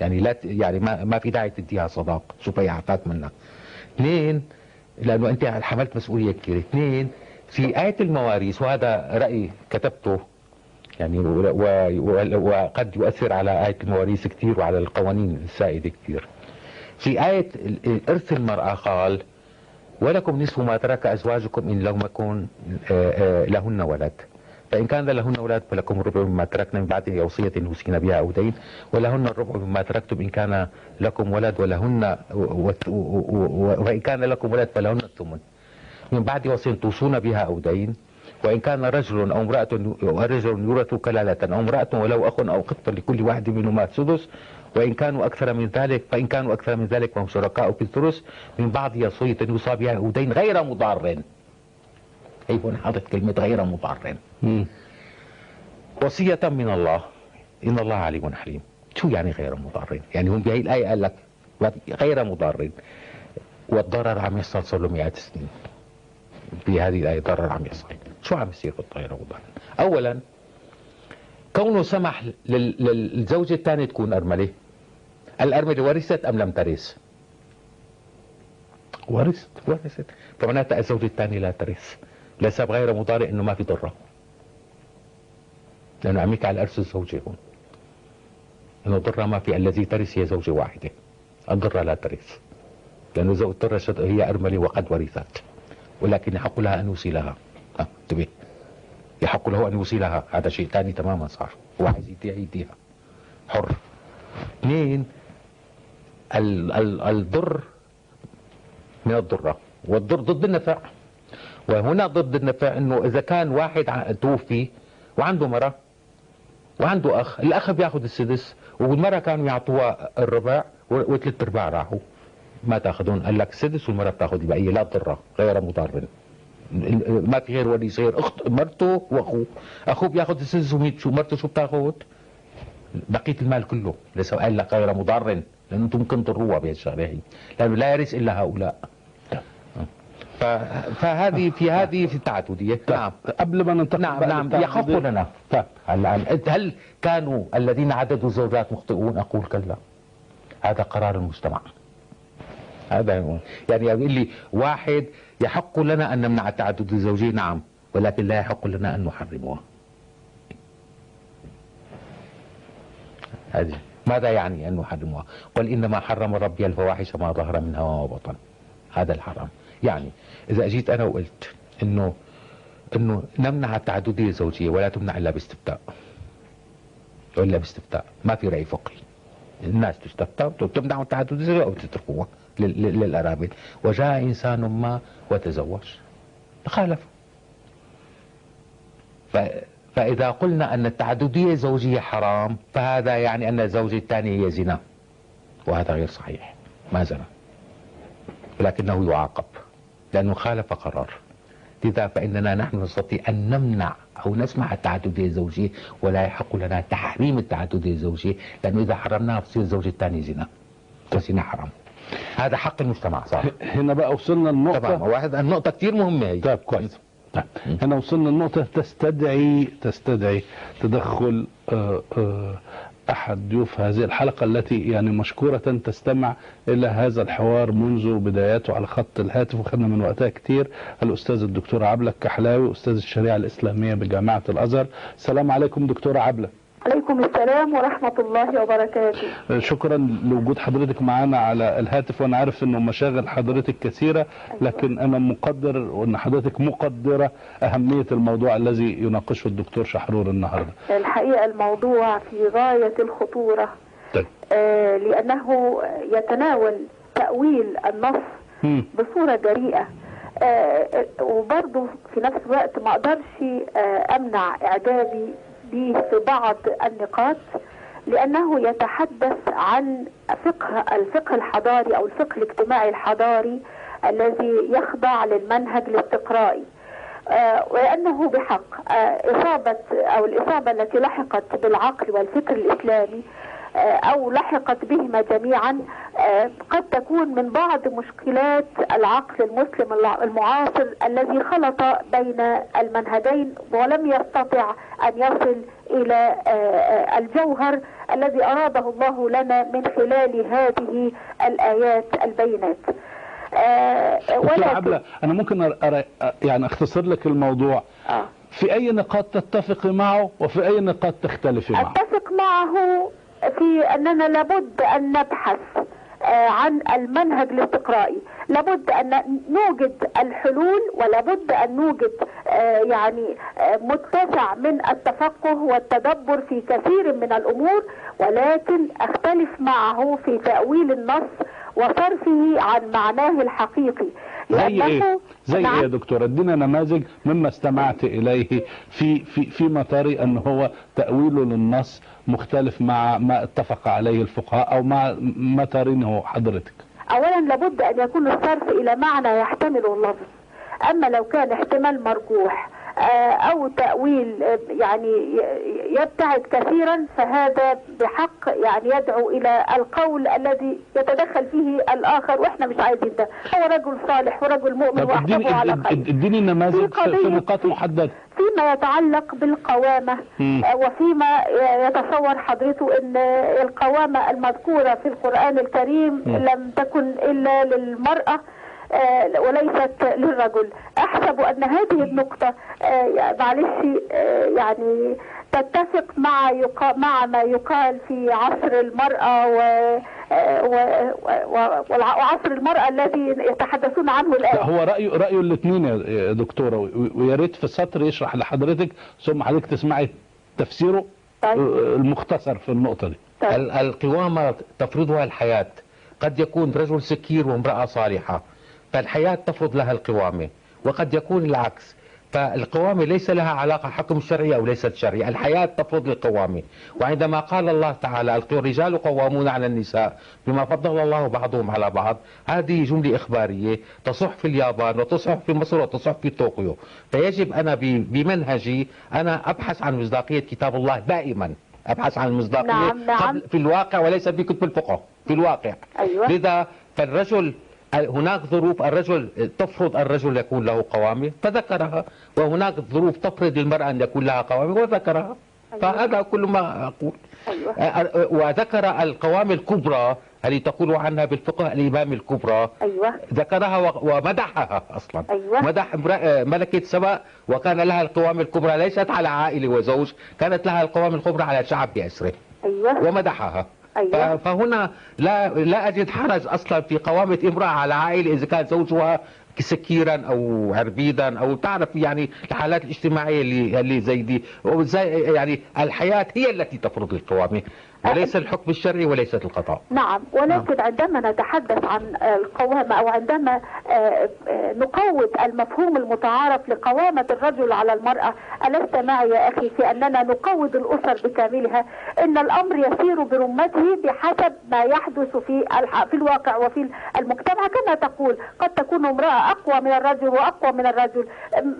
يعني لا يعني ما ما في داعي تديها صداق. شوف هي عفاك منك؟ اثنين لأنه أنت حملت مسؤولية كبيرة. اثنين في آية المواريث وهذا رأي كتبته يعني وقد يؤثر على آية المواريث كثير وعلى القوانين السائدة كثير. في آية إرث المرأة قال ولكم نصف ما ترك أزواجكم إن لم يكن آه، آه، لهن ولد. فإن كان لهن ولد فلكم الربع مما تركنا من بعد وصية يوصين بها أو دين ولهن الربع مما تركتم إن كان لكم ولد ولهن وإن كان لكم ولد فلهن الثمن. من بعد وصية توصون بها أو دين. وإن كان رجل أو امرأة رجل يورث كلالة أو امرأة ولو أخ أو قط لكل واحد منهما السدس وإن كانوا أكثر من ذلك فإن كانوا أكثر من ذلك فهم شركاء في الثلث من بعض وصية يوصى بها أو دين غير مضار. أي هنا حاطط كلمة غير مضار؟ وصية من الله. إن الله عليم حليم. شو يعني غير مضار؟ يعني هم بهي الآية قال لك غير مضار. والضرر عم يحصل صار له مئات سنين بهذه الآية ضرر عم يحصل شو عم يصير بالطائرة وضرر أولا كونه سمح للزوجة الثانية تكون أرملة. الأرملة ورثت أم لم ترث؟ ورثت ورثت. فمعناتها الزوجة الثانية لا ترث. لسبب غير مضارع إنه ما في ضره لأنه عم يحكي على أرث الزوجة هون. إنه ضره ما في الذي ترث هي زوجة واحدة. الضره لا ترث. لأنه زوجة الضره هي أرملة وقد ورثت. ولكن يحق لها أن يوصلها انتبه يحق له أن يوصلها هذا شيء ثاني تماما صار. هو عايز يديها. حر. اثنين الضر من الضرة. والضر ضد النفع. وهنا ضد النفع إنه إذا كان واحد توفي وعنده مرة وعنده أخ الأخ بياخذ السدس والمرة كانوا يعطوها الربع وثلاث أرباع راحوا. ما تأخذون؟ قال لك السدس والمرة بتأخذ البقية لا تضره غير مضر ما في غير ولي صغير. اخت مرته وأخوه. أخوه بياخذ السدس وميت. شو مرته شو بتأخذ؟ بقية المال كله. لسه قال لك غير مضر لأنه أنتم ممكن تضروها بهالشغله هي. لأنه لا يرث إلا هؤلاء. فهذه في هذه في التعددية. نعم. قبل ما ننتقل نعم نعم يحق لنا. طيب هل كانوا الذين عددوا الزوجات مخطئون؟ أقول كلا. هذا قرار المجتمع. هذا يعني يقول لي واحد يحق لنا أن نمنع التعدد الزوجي؟ نعم ولكن لا يحق لنا أن نحرمها هذه. ماذا يعني أن نحرمها قل إنما حرم ربي الفواحش ما ظهر منها وما بطن هذا الحرام. يعني إذا اجيت أنا وقلت إنه إنه نمنع التعدديه الزوجيه ولا تمنع إلا باستفتاء. إلا باستفتاء. ما في رأي فقهي. الناس تستفتى وتمنع التعدد الزوجيه أو تتركوها للارامل وجاء إنسان ما وتزوج. خالف فإذا قلنا أن التعددية الزوجية حرام فهذا يعني أن الزوجة الثانية هي زنا. وهذا غير صحيح. ما زنا. ولكنه يعاقب. لأنه خالف قرار. لذا فإننا نحن نستطيع أن نمنع أو نسمح التعددية الزوجية ولا يحق لنا تحريم التعددية الزوجية لأنه إذا حرمناها بتصير الزوج الثاني زنا. وزنا حرام. هذا حق المجتمع صح. هنا بقى وصلنا النقطة طبعا واحد النقطة كثير مهمة هي. طيب كويس. طيب هنا وصلنا النقطة تستدعي تستدعي تدخل آآ آآ أحد ضيوف هذه الحلقة التي يعني مشكورة تستمع إلى هذا الحوار منذ بداياته على خط الهاتف وخدنا من وقتها كتير. الأستاذ الدكتور عبلة الكحلاوي أستاذ الشريعة الإسلامية بجامعة الأزهر. السلام عليكم دكتورة عبلة عليكم السلام ورحمة الله وبركاته. شكرا لوجود حضرتك معنا على الهاتف وأنا عارف إنه مشاغل حضرتك كثيرة لكن أنا مقدر وأن حضرتك مقدرة أهمية الموضوع الذي يناقشه الدكتور شحرور النهاردة. الحقيقة الموضوع في غاية الخطورة. طيب. آه لأنه يتناول تأويل النص. بصورة جريئة. آه وبرضه في نفس الوقت ما أقدرش آه أمنع إعجابي به في بعض النقاط لأنه يتحدث عن فقه الفقه الحضاري أو الفقه الاجتماعي الحضاري الذي يخضع للمنهج الاستقرائي. آه وأنه بحق. آه إصابة أو الإصابة التي لحقت بالعقل والفكر الإسلامي أو لحقت بهما جميعا قد تكون من بعض مشكلات العقل المسلم المعاصر الذي خلط بين المنهجين ولم يستطع أن يصل إلى الجوهر الذي أراده الله لنا من خلال هذه الآيات البينات. ولكن عبلة أنا ممكن أرى يعني أختصر لك الموضوع. آه. في أي نقاط تتفق معه وفي أي نقاط تختلف معه؟ أتفق معه في أننا لابد أن نبحث آه، عن المنهج الاستقرائي. لابد أن نوجد الحلول ولابد أن نوجد آه، يعني آه، متسع من التفقه والتدبر في كثير من الأمور. ولكن أختلف معه في تأويل النص وصرفه عن معناه الحقيقي. زي إيه؟ زي نعم. إيه يا دكتور؟ ادينا نماذج مما استمعت إليه في في في مطار أن هو تاويله للنص مختلف مع ما اتفق عليه الفقهاء أو مع ما ترينه حضرتك. اولا لابد أن يكون الصرف إلى معنى يحتمله اللفظ. أما لو كان احتمال مرجوح آه، أو تأويل آه، يعني يبتعد كثيرا فهذا بحق يعني يدعو إلى القول الذي يتدخل فيه الآخر وإحنا مش عايزين ده هو رجل صالح ورجل مؤمن واحسبه على خير اد- اديني نماذج نقاط محددة فيما يتعلق بالقوامة مم. آه، وفيما يتصور حضرته إن القوامة المذكورة في القرآن الكريم مم. لم تكن إلا للمرأة وليست للرجل. أحسب أن هذه النقطة آه، يعني معلش آه، يعني تتفق مع يقا... مع ما يقال في عصر المرأة و... آه، و... وعصر المرأة الذي يتحدثون عنه لا الآن. هو رايه رايه الاثنين يا و- ويا ريت في سطر يشرح لحضرتك ثم حضرتك تسمعي تفسيره طيب. آه، المختصر في النقطة دي. طيب. ال- القوامة تفرضها الحياة. قد يكون رجل سكير وامرأة صالحة. فالحياة تفرض لها القوامة وقد يكون العكس. فالقوامة ليس لها علاقة حكم شرعي أو ليست شرعي الحياة تفرض القوامة وعندما قال الله تعالى الرجال قوامون على النساء بما فضل الله بعضهم على بعض هذه جملة إخبارية تصح في اليابان وتصح في مصر وتصح في طوكيو. فيجب أنا بمنهجي أنا أبحث عن مصداقية كتاب الله دائما. أبحث عن المصداقية نعم، نعم. في الواقع وليس في كتب الفقه في الواقع. أيوة. لذا فالرجل هناك ظروف الرجل تفرض الرجل يكون له قوامة فذكرها. وهناك ظروف تفرض المرأة أن يكون لها قوامة وذكرها. أيوة. فهذا كل ما أقول. أيوة. وذكر القوامة الكبرى التي تقول عنها بالفقه الإمام الكبرى. أيوه. ذكرها ومدحها أصلا. أيوة. مدح ملكة سبأ وكان لها القوام الكبرى ليست على عائلة وزوج كانت لها القوام الكبرى على شعب بأسره أيوه. ومدحها. أيوة. فهنا لا لا أجد حرج أصلا في قوامه امرأة على عائلة إذا كان زوجها سكيرا أو عربيدا أو تعرف يعني الحالات الاجتماعية اللي اللي زي دي وزي يعني الحياة هي التي تفرض القوامه وليس الحكم الشرعي وليست القضاء. نعم ولكن عندما نتحدث عن القوامة أو عندما آه، آه، نقوض المفهوم المتعارف لقوامة الرجل على المرأة ألست معي يا أخي في أننا نقوض الأسر بكاملها؟ إن الأمر يسير برمته بحسب ما يحدث في في الواقع وفي المجتمع. كما تقول قد تكون امرأة أقوى من الرجل وأقوى من الرجل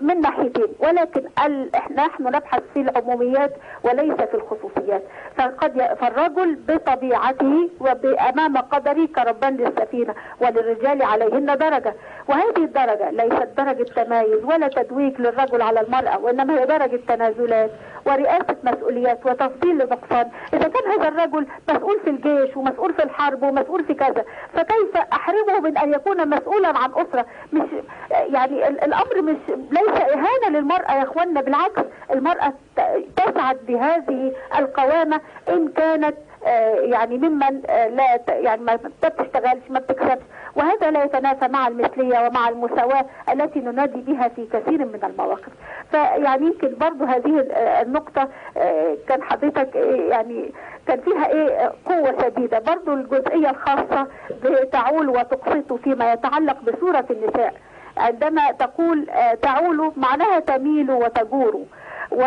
من ناحيتين. ولكن ال- نحن نبحث في العموميات وليس في الخصوصيات. فقد فالرجل بطبيعته وبأمام قدره كربان للسفينة وللرجال عليهن درجة. وهذه الدرجة ليست درجة تمايز ولا تدويج للرجل على المرأة وإنما هي درجة تنازلات ورئاسة مسؤوليات وتفضيل لنقصان. إذا كان هذا الرجل مسؤول في الجيش ومسؤول في الحرب ومسؤول في كذا فكيف أحرمه من أن يكون مسؤولا عن أسرة؟ مش يعني ال- الأمر مش ليس إهانة للمرأة يا إخواننا بالعكس المرأة تسعد بهذه القوامة إن كانت آه، يعني ممن آه، لا يعني ما بتشتغلش ما بتكسبش. وهذا لا يتنافى مع المثلية ومع المساواة التي ننادي بها في كثير من المواقف. فيعني يمكن برضو هذه آه، النقطة آه، كان حضرتك يعني كان فيها إيه قوة شديدة. برضو الجزئية الخاصة بتعول وتقسط فيما يتعلق بصورة النساء. عندما تقول تعول معناها تميل وتجور. و...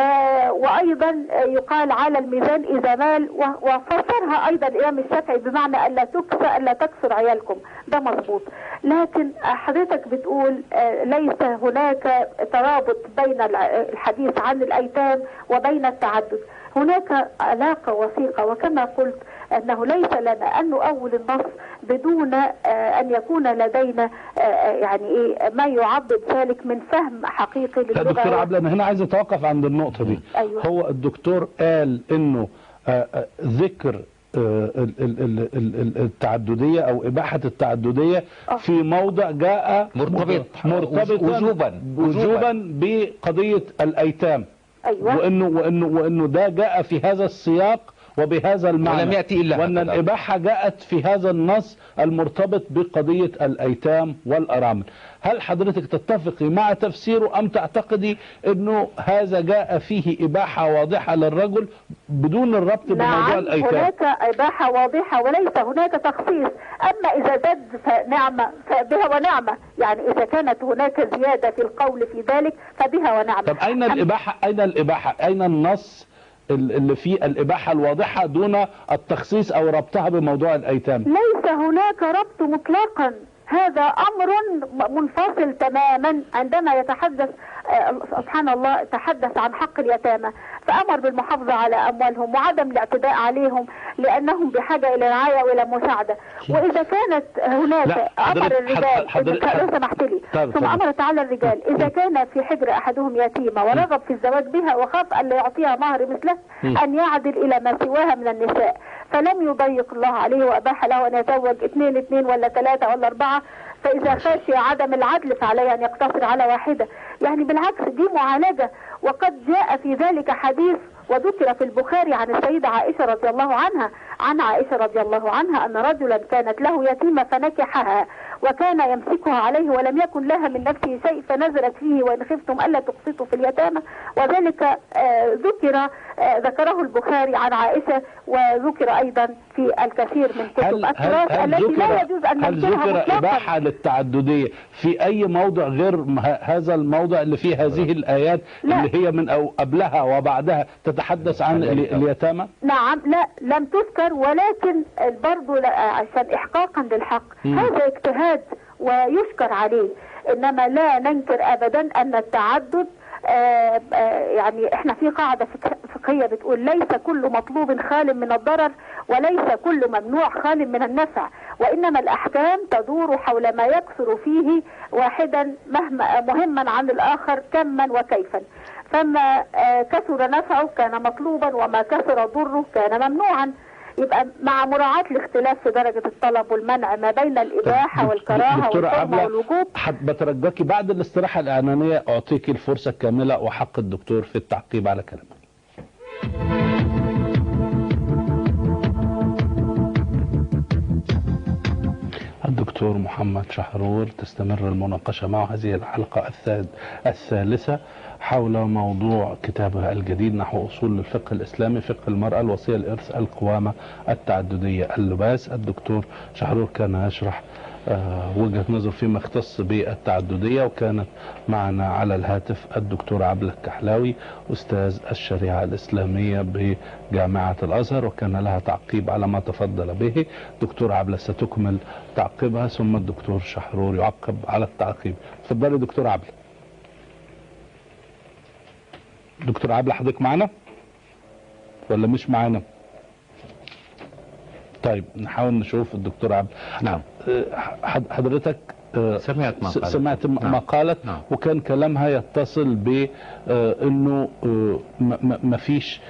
وأيضا يقال على الميزان إذا مال. وفسرها أيضا الامام الشافعي بمعنى ألا تكسر ألا تكسر عيالكم ده مظبوط لكن حضرتك بتقول آه، ليس هناك ترابط بين الحديث عن الأيتام وبين التعدد هناك علاقة وثيقة وكما قلت أنه ليس لنا أن نؤول النص بدون آه، أن يكون لدينا آه، آه، يعني إيه ما يعضد ذلك من فهم حقيقي لا دكتور عبد أنا هنا عايز أتوقف عند النقطة دي أيوة. هو الدكتور قال إنه آه، ذكر ال- ال- ال- ال- ال- التعددية أو إباحة التعددية. في موضع جاء مرتبط. مرتبطا وجوباً. وجوبا بقضية الأيتام أيوه وإنه وإنه وإنه ده جاء في هذا السياق وبهذا المعنى ولم يأتي إلا وأن. الإباحة جاءت في هذا النص المرتبط بقضية الأيتام والأرامل. هل حضرتك تتفقي مع تفسيره أم تعتقدي أنه هذا جاء فيه إباحة واضحة للرجل بدون الربط بموضوع نعم الأيتام؟ هناك إباحة واضحة وليس هناك تخصيص. أما إذا زاد فنعمة فبها ونعمة يعني إذا كانت هناك زيادة في القول في ذلك فبها ونعمة طب أين الإباحة؟ أين الإباحة؟ أين النص ال- اللي فيه الإباحة الواضحة دون التخصيص أو ربطها بموضوع الأيتام. ليس هناك ربط مطلقا. هذا أمر منفصل تماما عندما يتحدث آه، سبحان الله تحدث عن حق اليتامى. فأمر بالمحافظة على أموالهم وعدم الاعتداء عليهم لأنهم بحاجة إلى رعاية وإلى مساعدة. وإذا كانت هناك أمر الرجال لو سمحت لي. طيب، ثم. أمر تعالى الرجال. إذا كان في حجر أحدهم يتيمة ورغب في الزواج بها وخاف أن لا يعطيها مهر مثله. أن يعدل إلى ما سواها من النساء. فلم يضيق الله عليه وأباح له أن يتزوج اثنين اثنين ولا ثلاثة ولا أربعة. فإذا خشي عدم العدل فعليه أن يقتصر على واحدة. يعني بالعكس دي معالجة. وقد جاء في ذلك حديث وذكر في البخاري عن السيدة عائشة رضي الله عنها عن عائشة رضي الله عنها أن رجلا كانت له يتيمة فنكحها وكان يمسكها عليه ولم يكن لها من نفسه شيء فنزلت فيه وإن خفتم ألا تقسطوا في اليتامى وذلك آه، ذكر آه، ذكره البخاري عن عائشة وذكر أيضا في الكثير من كتب التراث هل التي لا ذكر يجوز أن هل ذكر إباحة للتعددية في أي موضع غير هذا الموضع اللي فيه هذه الآيات لا. اللي هي من أو قبلها وبعدها تتحدث عن ال- اليتامى. اليتامى نعم لا لم تذكر ولكن برضو لا- عشان احقاقا للحق. مم. هذا اجتهاد ويشكر عليه. إنما لا ننكر ابدا أن التعدد آه، آه، يعني إحنا في قاعدة فك- فقهية بتقول ليس كل مطلوب خال من الضرر وليس كل ممنوع خال من النفع. وإنما الأحكام تدور حول ما يكثر فيه واحدا مهما مهما عن الآخر كما وكيفا. فما آه، كثر نفعه كان مطلوبا وما كثر ضره كان ممنوعا. يبقى مع مراعاة الاختلاف في درجة الطلب والمنع ما بين الإباحة والكراهة والحرمة والوجوب. بترجاكي بعد الاستراحة الإعلانية أعطيك الفرصة الكاملة وحق الدكتور في التعقيب على كلامك. الدكتور محمد شحرور تستمر المناقشة معه هذه الحلقة الثالث الثالثة. حول موضوع كتابه الجديد نحو أصول الفقه الإسلامي فقه المرأة الوصية الإرث القوامة التعددية. اللباس الدكتور شحرور كان يشرح آه، وجهة نظر فيما يختص بالتعددية وكانت معنا على الهاتف الدكتور عبلة الكحلاوي أستاذ الشريعة الإسلامية بجامعة الأزهر وكان لها تعقيب على ما تفضل به. دكتور عبلة ستكمل تعقيبها ثم الدكتور شحرور يعقب على التعقيب. تفضلي دكتور عبلة. دكتور عبلة حضرتك معنا ولا مش معنا طيب نحاول نشوف الدكتور عبد نعم. حد- حضرتك آه، سمعت ما قالت. سمعت نعم. ما قالت نعم. وكان كلامها يتصل ب آه، إنه ما- فيش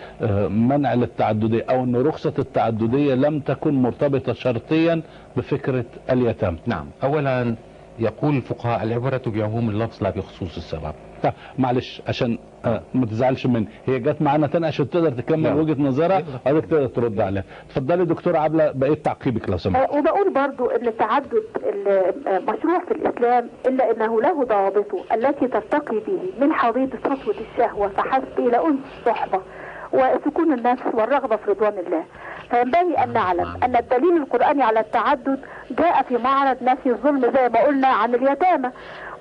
منع للتعددية أو ان رخصة التعددية لم تكن مرتبطة شرطيا بفكرة اليتامى. نعم. اولا يقول الفقهاء العبرة بعموم اللفظ لا بخصوص السبب. طيب معلش عشان آه، ما تزعلش مني هي جت معانا تاني عشان تقدر تكمل نعم. وجهة نظرها. حضرتك تقدر ترد عليها اتفضلي دكتور عبلة بقيت تعقيبك لو سمحت آه، وبقول برضو إن التعدد ال- آه، مشروع في الإسلام إلا إنه له ضوابطه التي ترتقي به من حضيض سطوة الشهوة فحسب إلى أنس الصحبة وسكون النفس والرغبة في رضوان الله فينبغي أن نعلم أن الدليل القرآني على التعدد جاء في معرض نفي الظلم زي ما قلنا عن اليتامى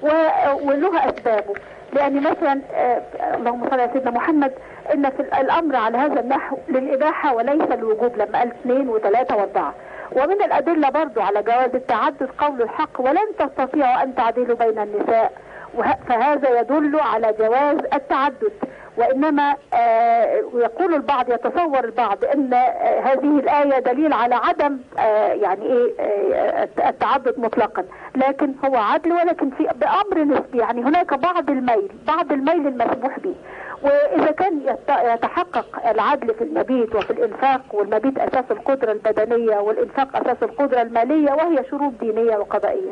و- وله أسبابه لأن مثلا آه، اللهم صل على سيدنا محمد إن في الأمر على هذا النحو للإباحة وليس الوجوب لما قال اثنين وثلاثة وأربعة. ومن الأدلة برضو على جواز التعدد قول الحق ولن تستطيعوا أن تعدلوا بين النساء فهذا يدل على جواز التعدد. وإنما آه، يقول البعض يتصور البعض إن آه، هذه الآية دليل على عدم آه، يعني آه، التعدد مطلقا. لكن هو عدل ولكن في بأمر نسبي يعني هناك بعض الميل بعض الميل المسموح به. وإذا كان يت- يتحقق العدل في المبيت وفي الإنفاق والمبيت أساس القدرة البدنية والإنفاق أساس القدرة المالية وهي شروط دينية وقضائية.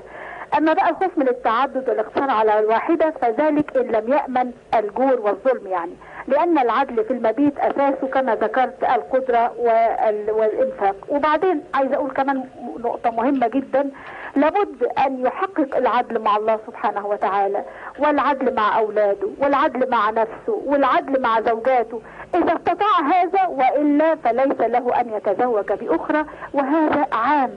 أما بقى الخوف من التعدد والاقتصار على الواحدة فذلك إن لم يأمن الجور والظلم يعني. لأن العدل في المبيت أساسه كما ذكرت القدرة وال- والإنفاق. وبعدين عايزة أقول كمان نقطة مهمة جدا. لابد أن يحقق العدل مع الله سبحانه وتعالى والعدل مع أولاده والعدل مع نفسه والعدل مع زوجاته. إذا استطاع هذا وإلا فليس له أن يتزوج بأخرى وهذا عام.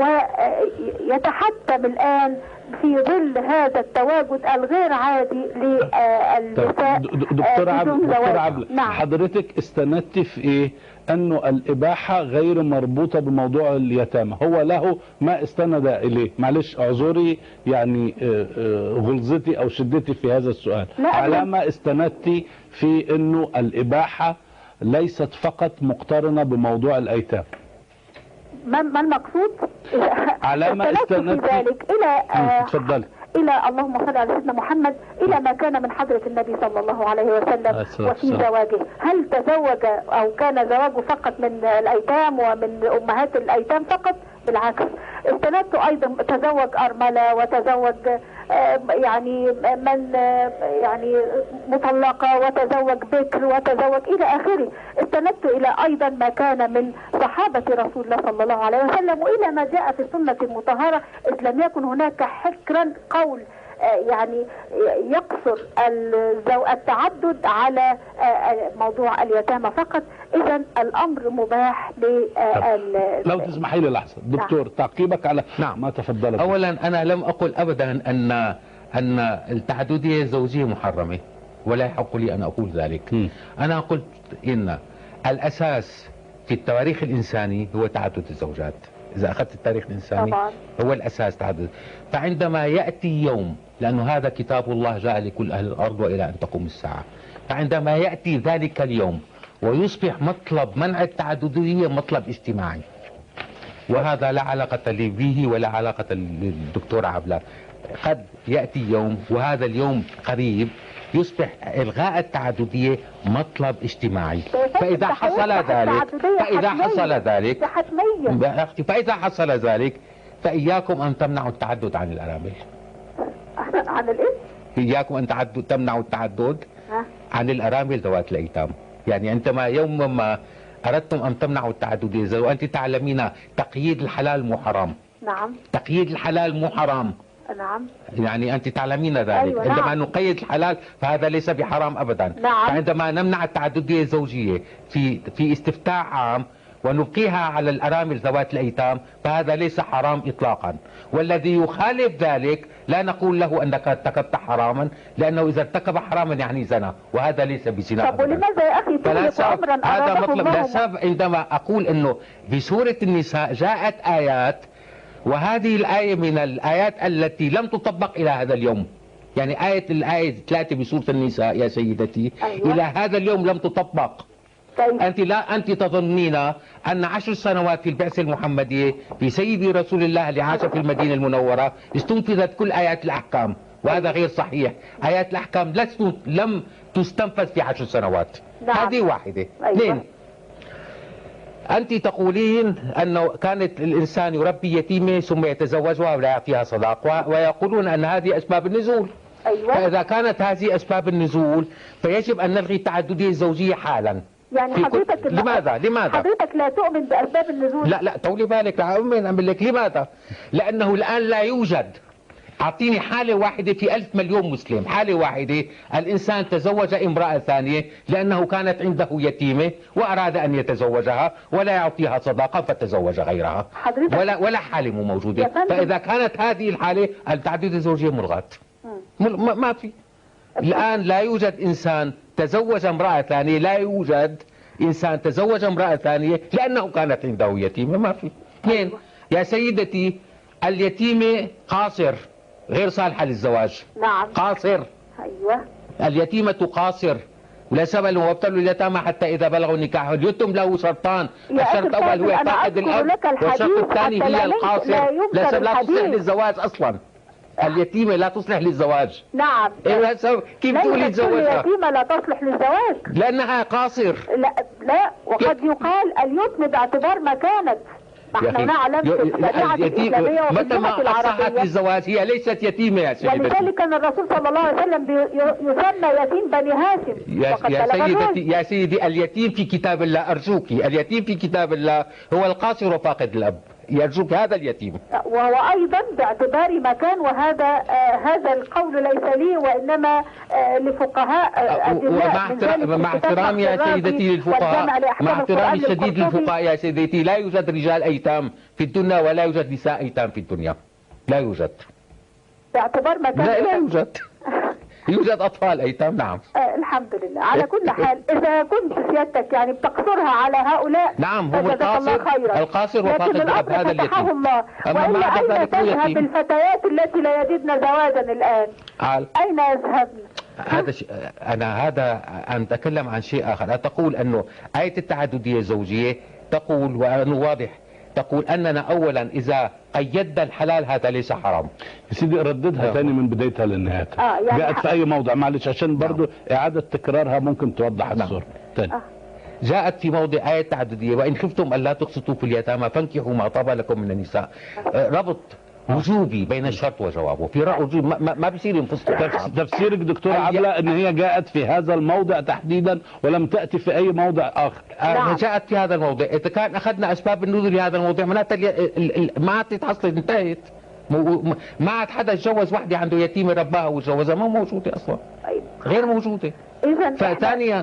ويتحتم الآن في ظل هذا التواجد الغير عادي للنساء دكتور عبد بدون دكتور. عبد نعم. حضرتك استندت في إيه؟ أنه الإباحة غير مربوطة بموضوع اليتامى. هو له ما استند إليه. معلش أعذري يعني آه، آه، غلظتي أو شدتي في هذا السؤال. على. ما استندت في أنه الإباحة ليست فقط مقترنة بموضوع الأيتام. ما المقصود؟ على ما استندت ذلك مم، آه، اتفضلي. إلى اللهم صل على سيدنا محمد إلى ما كان من حضرة النبي صلى الله عليه وسلم وفي. زواجه. هل تزوج أو كان زواجه فقط من الأيتام ومن أمهات الأيتام فقط؟ بالعكس. استندت أيضا تزوج أرملة وتزوج يعني من آه، يعني مطلقة وتزوج بكر وتزوج إلى آخره. استندت إلى أيضا ما كان من صحابة رسول الله صلى الله عليه وسلم وإلى ما جاء في السنة المطهرة إذ لم يكن هناك حكرا قول آه، يعني يقصر. التعدد على آه، آه، موضوع اليتامى فقط. اذا الأمر مباح لل لو تسمحي لي لحظة. دكتور تعقيبك على نعم. ما تفضلت اولا أنا لم أقل ابدا أن أن التعدديه الزوجيه محرمه ولا يحق لي أن أقول ذلك. مم. أنا قلت إن الأساس في التواريخ الإنساني هو تعدد الزوجات. إذا أخذت التاريخ الإنساني طبعا. هو الأساس تعدد. فعندما يأتي يوم لأنه هذا كتاب الله جاء لكل أهل الأرض وإلى أن تقوم الساعة. فعندما يأتي ذلك اليوم ويصبح مطلب منع التعددية مطلب اجتماعي. وهذا لا علاقة لي به ولا علاقة للدكتور عبلة قد يأتي يوم وهذا اليوم قريب يصبح إلغاء التعددية مطلب اجتماعي. فإذا حصل ذلك فإذا حصل ذلك فإذا حصل ذلك فإياكم أن تمنعوا التعدد عن الأرامل. عن الاسم إياكم أن تعدد تمنعوا التعدد ها؟ عن الأرامل ذوات الأيتام. يعني عندما يوم ما أردتم أن تمنعوا التعددية وأنت تعلمين تقييد الحلال مو حرام. نعم. تقييد الحلال مو حرام. نعم. يعني أنت تعلمين ذلك. أيوة، عندما نعم. نقيد الحلال فهذا ليس بحرام أبدا. نعم. فعندما نمنع التعددية الزوجية في في استفتاء عام ونبقيها على الأرامل ذوات الأيتام فهذا ليس حرام إطلاقا. والذي يخالف ذلك لا نقول له أنك ارتكبت حراما لأنه إذا ارتكب حراما يعني زنا وهذا ليس بزنا طب. ولماذا يا تهلك سبب امرا هذا مطلب. لا سبب عندما أقول إنه في سوره النساء جاءت آيات وهذه الآية من الآيات التي لم تطبق إلى هذا اليوم. يعني آية الآية ثلاثة بسورة النساء يا سيدتي أيوة. إلى هذا اليوم لم تطبق. كيف أنت لا أنت تظنين أن عشر سنوات في البعثة المحمدية في سيدي رسول الله اللي عاش في المدينة المنورة استنفذت كل آيات الأحكام وهذا غير صحيح. آيات الأحكام لست لم تستنفذ في عشر سنوات. نعم. هذه واحدة. أيوة. اثنين أنت تقولين أنه كانت الإنسان يربي يتيمة ثم يتزوجها ولا يعطيها صداق ويقولون أن هذه أسباب النزول. أيوه. فإذا كانت هذه أسباب النزول فيجب أن نلغي التعددية الزوجية حالا. يعني حضرتك لماذا؟ لماذا؟ حضرتك لا تؤمن بأسباب النزول. لا لا طولي بالك لا أؤمن أقول لك لماذا؟ لأنه الآن لا يوجد. أعطيني حالة واحدة في ألف مليون مسلم. حالة واحدة. الإنسان تزوج امرأة ثانية لأنه كانت عنده يتيمة وأراد أن يتزوجها ولا يعطيها صداقة فتزوج غيرها. حضرتك ولا ولا حالة مو موجودة. فإذا كانت هذه الحالة التعدد الزوجية ملغاة مم. مل- ما ما في. الآن لا يوجد إنسان تزوج امرأة ثانية لا يوجد إنسان تزوج امرأة ثانية لأنه كانت عنده يتيمة ما في. اثنين يا سيدتي اليتيمة قاصر غير صالحة للزواج. نعم. قاصر. أيوه. اليتيمة قاصر. ولا سبل وابتلوا اليتامى حتى إذا بلغوا النكاح اليتم له شرطان. الشرط الأول هو فاقد الأب والشرط الثاني لا هي القاصر. لا لا, لا الحديث. للزواج أصلا. اليتيمة لا تصلح للزواج. نعم. إيه سبب كيف تقولي تزوجها يتيمة لا تصلح للزواج. لأنها قاصر. لا لا وقد يقال اليتم باعتبار ما كانت. أخي، نعلم في اليتيم الإسلامية وفي هي ليست يتيمة يا سيدتي ولذلك كان الرسول صلى الله عليه وسلم يسمى يتيم بني هاشم. يا, يا. سيدتي يا سيدي اليتيم في كتاب الله أرجوك اليتيم في كتاب الله هو القاصر وفاقد الأب. يرجوك هذا اليتيم. وهو أيضا باعتبار مكان وهذا آه هذا القول ليس لي وإنما آه لفقهاء آه الجزاء ومع احترام- مع كتاب احترامي يا سيدتي للفقهاء. مع احترامي الشديد. للفقهاء يا سيدتي. لا يوجد رجال أيتام في الدنيا ولا يوجد نساء أيتام في الدنيا. لا يوجد. باعتبار مكان لا لا يوجد. يوجد أطفال ايتام نعم آه الحمد لله على كل حال إذا كنت سيادتك يعني بتقصرها على هؤلاء نعم، الله القاصر-. القاصر وفاقد الأب، هذا اليتيم. الله أما وإلا بعد أين ذلك هو تذهب. الفتيات التي لا يجدن زواجا الآن عال أين يذهبن هذا ش... أنا هذا أن أتكلم عن شيء آخر تقول أنه آية التعددية الزوجية تقول وانه واضح تقول أننا اولا إذا قيدنا الحلال هذا ليس حرام. يا سيدي رددها. نعم. تاني من بدايتها لنهايتها آه، يعني جاءت في أي موضع؟ معلش عشان برضو إعادة تكرارها ممكن توضح نعم. الصورة. تاني. آه. جاءت في موضع آية تعددية وإن خفتم ألا تقسطوا في اليتامى فانكحوا ما طاب لكم من النساء. آه، ربط. وجوبي بين الشرط وجوابه. في رأي وجوب ما, ما- ما بيصير ينفصلوا تفس- تفسيرك دكتور عبلة إن هي جاءت في هذا الموضع تحديدا ولم تأتي في أي موضع آخر. آه، نعم. جاءت في هذا الموضع. إذا كان أخذنا أسباب النزول لهذا الموضوع معناتها الي- ال- ال- ما عاد تتحصل انتهت. ما عاد حدا يتجوز وحدة عنده يتيمه رباها وجوزها ما موجودة أصلا. طيب. غير موجودة. إذا فثانيا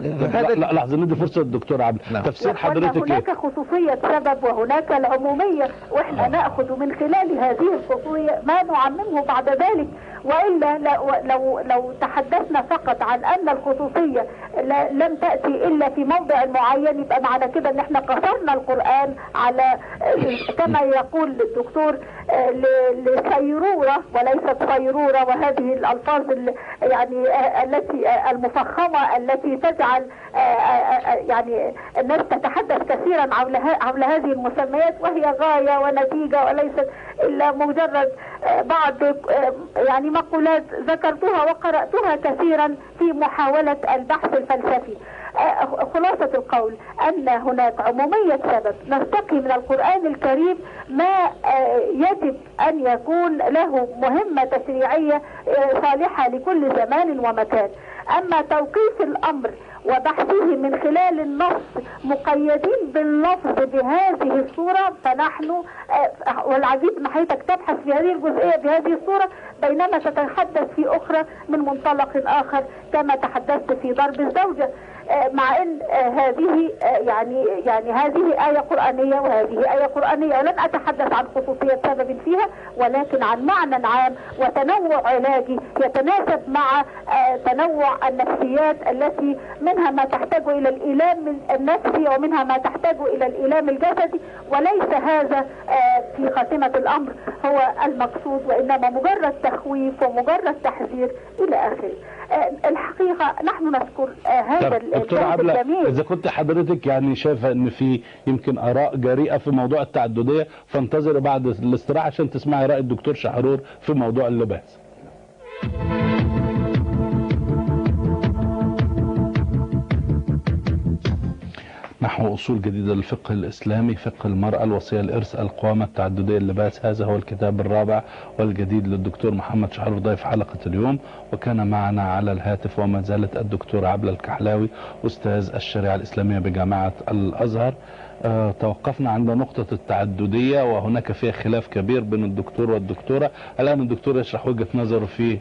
لحظة ندي فرصة للدكتور عبلة نعم. تفسير حضرتك هناك خصوصية سبب وهناك العمومية وإحنا نأخذ من خلال هذه الخصوصية ما نعممه بعد ذلك وإلا لو, لو, لو تحدثنا فقط عن أن الخصوصية لا- لم تأتي إلا في موضع معين يبقى معنى كده أن إحنا قصرنا القرآن على كما يقول الدكتور آه، ل- لسيرورة وليست صيرورة وهذه الألفاظ ال- يعني آه، التي آه، المفخمة التي تجعل آه، آه، آه، يعني الناس تتحدث كثيرا حول حول هذه المسميات وهي غاية ونتيجة وليست إلا مجرد بعض يعني مقولات ذكرتها وقرأتها كثيرا في محاولة البحث الفلسفي. خلاصة القول أن هناك عمومية سبب نستقي من القرآن الكريم ما يجب أن يكون له مهمة تشريعية صالحة لكل زمان ومكان. أما توقيف الأمر وبحثه من خلال النص مقيدين باللفظ بهذه الصورة فنحن آه، والعجيب ان حضرتك تبحث في هذه الجزئية بهذه الصورة بينما تتحدث في أخرى من منطلق آخر كما تحدثت في ضرب الزوجة. مع إن آه، هذه آه، يعني يعني هذه آية قرآنية وهذه آية قرآنية ولن أتحدث عن خصوصية سبب فيها ولكن عن معنى عام وتنوع علاجي يتناسب مع آه، تنوع النفسيات التي منها ما تحتاج إلى الإيلام النفسي ومنها ما تحتاج إلى الإيلام الجسدي وليس هذا في خاتمة الأمر هو المقصود وإنما مجرد تخويف ومجرد تحذير إلى آخره. آه، الحقيقة نحن نذكر آه، هذا دكتور عبلة إذا كنت حضرتك يعني شايفة إن في يمكن آراء جريئة في موضوع التعددية فانتظري بعد الاستراحة عشان تسمعي رأي الدكتور شحرور في موضوع اللباس. نحو أصول جديدة للفقه الإسلامي فقه المرأة الوصية الإرث القوامة التعددية اللباس هذا هو الكتاب الرابع والجديد للدكتور محمد شحرور ضيف حلقة اليوم. وكان معنا على الهاتف وما زالت الدكتور عبلة الكحلاوي أستاذ الشريعة الإسلامية بجامعة الأزهر. آه، توقفنا عند نقطة التعددية وهناك فيها خلاف كبير بين الدكتور والدكتورة. الآن الدكتور يشرح وجهة نظره في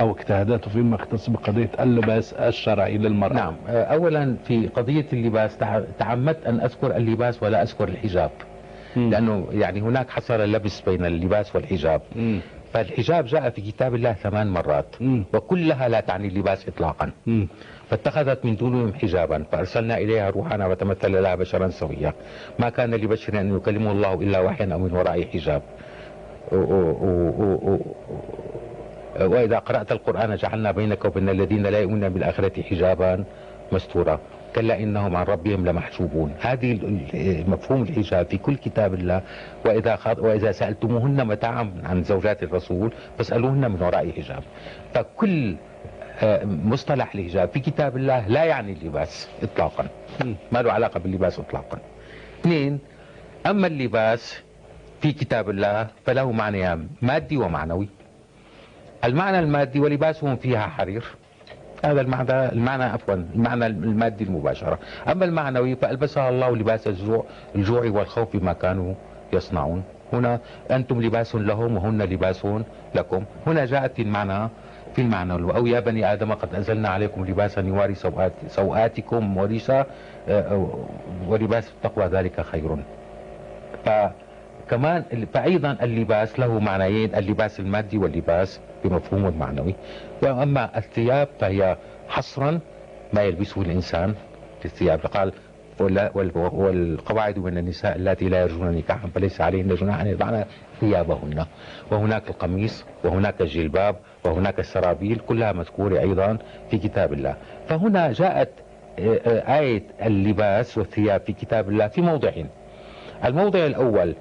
أو اجتهاداته فيما يختص بقضية اللباس الشرعي للمرأة. نعم. آه، اولا في قضية اللباس تع- تعمدت أن أذكر اللباس ولا أذكر الحجاب. مم. لأنه يعني هناك حصر اللبس بين اللباس والحجاب. مم. فالحجاب جاء في كتاب الله ثمان مرات. مم. وكلها لا تعني اللباس اطلاقا. مم. فاتخذت من دونهم حجابا. فأرسلنا إليها روحنا وتمثل لها بشرا سويا. ما كان لبشر أن يكلمه الله إلا وحيا أو من وراء حجاب. و- و- و- و- و- وإذا قرأت القرآن جعلنا بينك وبين الذين لا يؤمنون بالآخرة حجابا مستورا. كلا إنهم عن ربهم لمحجوبون. هذه مفهوم الحجاب في كل كتاب الله. وإذا خاط- وإذا سألتموهن متاعا عن زوجات الرسول فاسألوهن من وراء حجاب. فكل آه، مصطلح الحجاب في كتاب الله لا يعني اللباس اطلاقا. مم. ما له علاقة باللباس اطلاقا. اثنين أما اللباس في كتاب الله فله معنيان مادي ومعنوي. المعنى المادي ولباسهم فيها حرير. هذا المعنى المعنى عفوا المعنى المادي المباشرة. أما المعنوي فألبسها الله لباس الجوع الجوع والخوف بما كانوا يصنعون. هنا أنتم لباس لهم وهن لباس لكم. هنا جاءت المعنى في المعنى. أو يا بني آدم قد أنزلنا عليكم لباسا يواري سوآت سوآتكم وريسا آه، ولباس التقوى ذلك خير. فكمان فأيضا اللباس له معنيين اللباس المادي واللباس بمفهومه المعنوي وأما الثياب فهي حصرا ما يلبسه الإنسان في الثياب. قال والقواعد من النساء التي لا يرجون نكاحا فليس عليهن جناح أن يضعن ثيابهن. وهناك القميص وهناك الجلباب وهناك السرابيل كلها مذكورة أيضا في كتاب الله. فهنا جاءت آه، آه، آية اللباس والثياب في كتاب الله في موضعين. الموضع الأول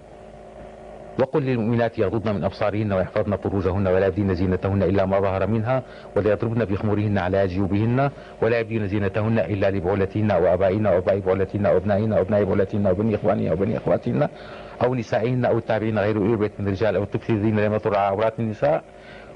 وقل للمؤمنات يغضضن من أبصارهن ويحفظن فروجهن ولا يبدين زينتهن إلا ما ظهر منها ولا يضربن بخمورهن على جيوبهن ولا يبدين زينتهن إلا لبعولتهن أو آبائهن أو آباء بعولتهن أو أبنائهن أو أبناء بعولتهن أو بني إخوانهن أو بني أخواتهن أو نسائهن أو التابعين غير أولي من الرجال أو الطفل الذين لم يطر عورات النساء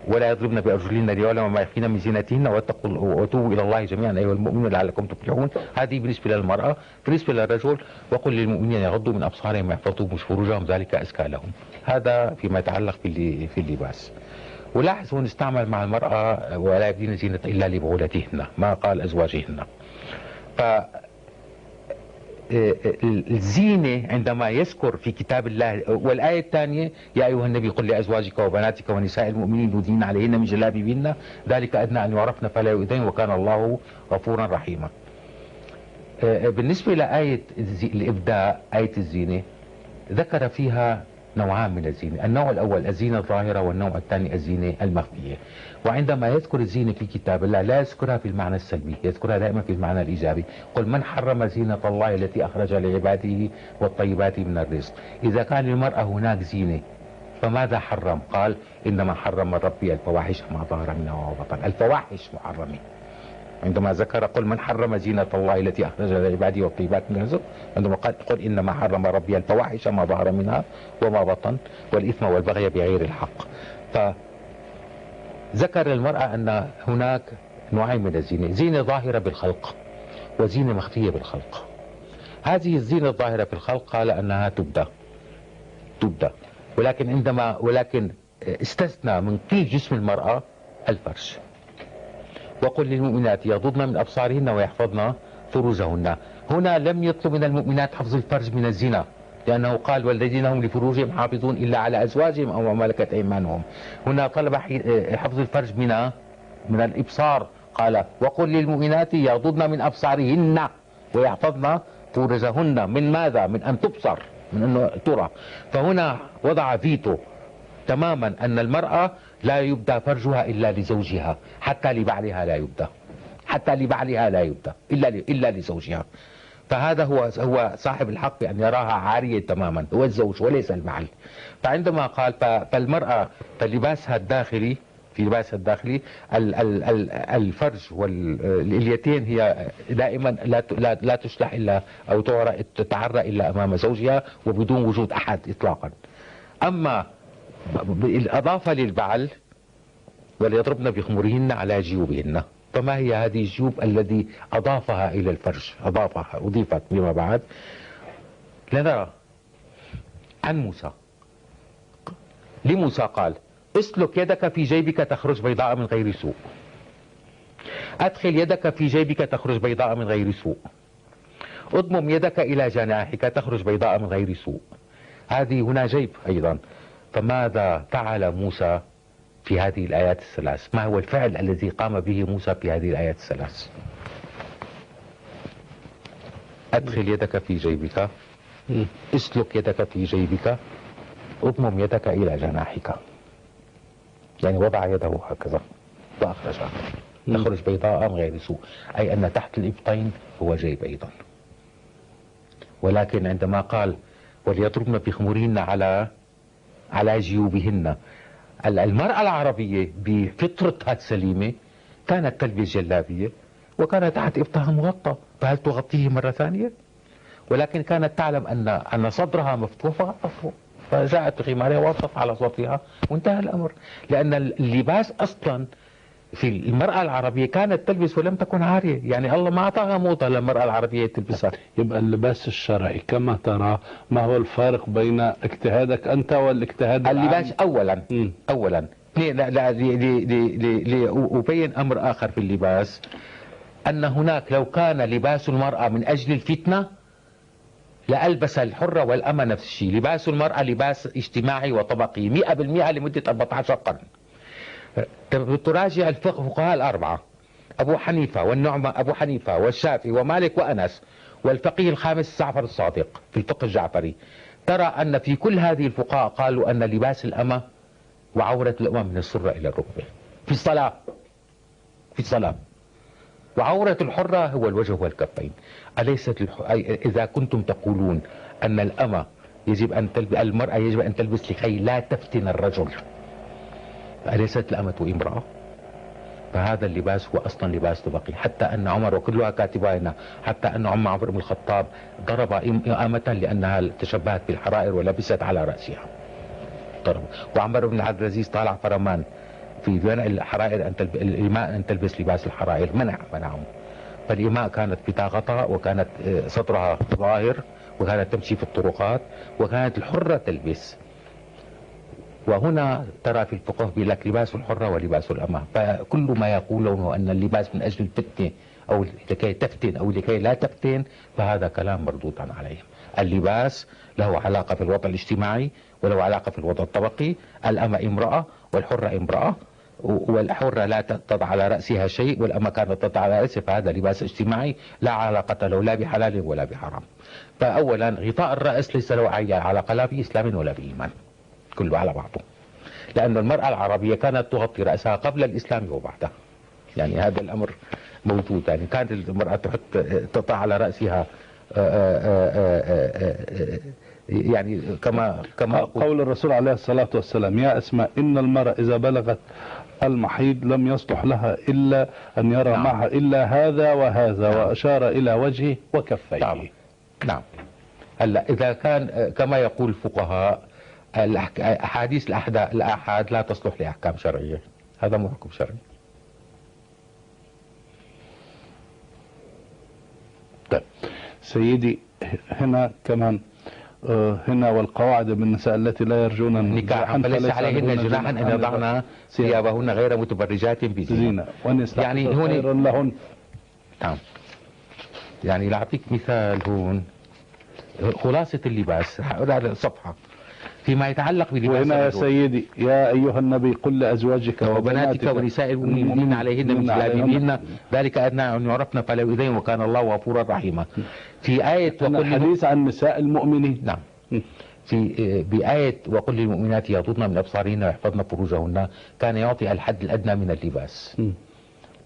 ولا يضربن بأرجلهن ليعلم ما يخفين من زينتهن واتقوا وتوبوا إلى الله جميعا أيها المؤمنون لعلكم تفلحون. هذه بالنسبة للمرأة بالنسبة للرجل وقل للمؤمنين يغضوا من أبصارهم ويحفظوا فروجهم ذلك أزكى لهم. هذا فيما يتعلق في في اللباس. ولاحظ هون استعمل مع المرأة ولا يبدين زينة إلا لبعولتهن ما قال أزواجهن. ف الزينة عندما يذكر في كتاب الله والآية الثانية يا أيها النبي قل لأزواجك وبناتك ونساء المؤمنين يدين عليهن من جلابيبهن ذلك أدنى أن يعرفن فلا يؤذين وكان الله غفورا رحيما. بالنسبة لآية الإبداء آية الزينة ذكر فيها نوعان من الزينة النوع الأول الزينة الظاهرة والنوع الثاني الزينة المخفية. وعندما يذكر الزينة في كتاب الله لا يذكرها في المعنى السلبي يذكرها دائما في المعنى الإيجابي. قل من حرم زينة الله التي أخرج لعباده والطيبات من الرزق؟ إذا كان للمرأة هناك زينة فماذا حرم؟ قال إنما حرم ربي الفواحش ما ظهر منها وبطن الفواحش محرمة. عندما ذكر قل من حرم زينة الله التي أخرج لعباده والطيبات من الرزق عندما قال قل إنما حرم ربي الفواحش ما ظهر منها وما بطن والإثم والبغي بغير الحق. فذكر المرأة أن هناك نوعين من الزينة زينة ظاهرة بالخلق وزينة مخفية بالخلق. هذه الزينة الظاهرة في الخلق قال أنها تبدأ تبدأ ولكن عندما ولكن استثنى من كل جسم المرأة الفرش. وقل للمؤمنات يغضضن من أبصارهن ويحفظن فروجهن. هنا لم يطلب من المؤمنات حفظ الفرج من الزنا لأنه قال والذين هم لفروجهم حافظون إلا على أزواجهم أو ملكت أيمانهم. هنا طلب حفظ الفرج من من الإبصار. قال وقل للمؤمنات يغضضن من أبصارهن ويحفظن فروجهن. من ماذا؟ من أن تبصر من أنه ترى. فهنا وضع فيتو تماما أن المرأة لا يبدى فرجها إلا لزوجها. حتى لبعلها لا يبدى حتى لبعلها لا يبدى إلا إلا لزوجها. فهذا هو هو صاحب الحق بأن يراها عارية تماما. هو الزوج وليس البعل فعندما قال فالمرأة فلباسها الداخلي في لباسها الداخلي الفرج والاليتين هي دائما لا لا تشلح إلا أو تتعرى إلا أمام زوجها وبدون وجود أحد اطلاقا. أما الإضافة للبعل وليضربن بخمرهن على جيوبهن. فما هي هذه الجيوب الذي أضافها إلى الفرج أضافها أضيفت فيما بعد. لنرى عن موسى. لموسى قال اسلك يدك في جيبك تخرج بيضاء من غير سوء. أدخل يدك في جيبك تخرج بيضاء من غير سوء. أضمم يدك إلى جناحك تخرج بيضاء من غير سوء. هذه هنا جيب أيضا. فماذا فعل موسى في هذه الآيات الثلاث؟ ما هو الفعل الذي قام به موسى في هذه الآيات الثلاث؟ أدخل يدك في جيبك. اسلك يدك في جيبك. اضمم يدك إلى جناحك. يعني وضع يده هكذا. وأخرجها تخرج بيضاء من غير سوء. أي أن تحت الإبطين هو جيب أيضا. ولكن عندما قال وليضربن بخمورهن على على جيوبهن. المرأة العربية بفطرتها السليمة كانت تلبس جلابية وكانت تحت إبطها مغطى فهل تغطيه مرة ثانية؟ ولكن كانت تعلم أن أن صدرها مفتوح. فغطته فجاءت بخمارها ووطت على صوتها وانتهى الأمر. لأن اللباس أصلا في المرأة العربية كانت تلبس ولم تكن عارية. يعني الله ما أعطاها موضة للمرأة العربية تلبسها. يبقى اللباس الشرعي كما ترى ما هو الفارق بين اجتهادك أنت والاجتهاد اللباس العام؟ أولا. اولا. اثنين لا لا لأبين أمر آخر في اللباس. أن هناك لو كان لباس المرأة من أجل الفتنة لألبس الحرة والأمة نفس الشيء. لباس المرأة لباس اجتماعي وطبقي. 100% لمدة 14 قرن. تراجع الفقه فقهاء الأربعة. أبو حنيفة والنعمة أبو حنيفة والشافعي ومالك وأنس والفقيه الخامس جعفر الصادق في الفقه الجعفري. ترى أن في كل هذه الفقهاء قالوا أن لباس الأمة وعورة الأمة من السرة إلى الركبة. في الصلاة. في الصلاة. وعورة الحرة هو الوجه والكفين. أليست الح... إذا كنتم تقولون أن الأمة يجب أن تلبس المرأة يجب أن تلبس لكي لا تفتن الرجل. أليست الأمة امرأة؟ فهذا اللباس هو أصلا لباس طبقي. حتى أن عمر وكلها كاتبة هنا حتى أن عمر عمر بن الخطاب ضرب أمة لأنها تشبهت بالحرائر ولبست على رأسها. ضرب. وعمر بن عبد العزيز طالع فرمان في منع الحرائر أن تلب... الإماء أن تلبس لباس الحرائر. منع منعهم. فالإماء كانت بطاقتها وكانت آه، سطرها ظاهر وكانت تمشي في الطرقات وكانت الحرة تلبس. وهنا ترى في الفقه لك لباس الحرة ولباس الأمة. فكل ما يقولونه أن اللباس من أجل الفتنة أو لكي تفتن أو لكي لا تفتن فهذا كلام مردود عليهم. اللباس له علاقة في الوضع الاجتماعي وله علاقة في الوضع الطبقي الأمة امرأة والحرة امرأة والحرة لا تضع على رأسها شيء والأمة كانت تضع على رأسها فهذا لباس اجتماعي لا علاقة له لا بحلال ولا بحرام. فأولا غطاء الرأس ليس له أي علاقة لا بإسلام ولا بإيمان. كله على بعضه. لأن المرأة العربية كانت تغطي رأسها قبل الإسلام وبعده يعني هذا الأمر موجود. يعني كانت المرأة تحط تضع على رأسها آه، آه، آه، يعني كما كما أقول قول الرسول عليه الصلاة والسلام يا أسماء إن المرأة إذا بلغت المحيض لم يصلح لها إلا أن يرى نعم. معها إلا هذا وهذا نعم. وأشار إلى وجهه وكفيه. نعم. نعم. هلأ إذا كان كما يقول الفقهاء الأحدا- الأحاد لا تصلح لأحكام شرعية. هذا مو حكم شرعي. طيب. سيدي هنا كمان آه، هنا والقواعد بالنساء التي لا يرجون نكاحا فليس عليهن جناحا ان يضعن ثيابهن غير متبرجات بزينة. يعني هون- خير لهن. نعم. يعني لأعطيك مثال هون. خلاصة اللباس هذا صفحة فيما يتعلق بلباس وهنا يا سيدي يا أيها النبي قل لأزواجك وبناتك ونساء المؤمنين عليهن من جلابيبهن. ذلك أدنى أن يعرفن فلا يؤذين وكان الله غفورا رحيما. في آية وقل الحديث عن نساء المؤمنين. نعم. في بآية وقل للمؤمنات يغضضن من أبصارهن ويحفظن فروجهن. كان يعطي الحد الأدنى من اللباس. م.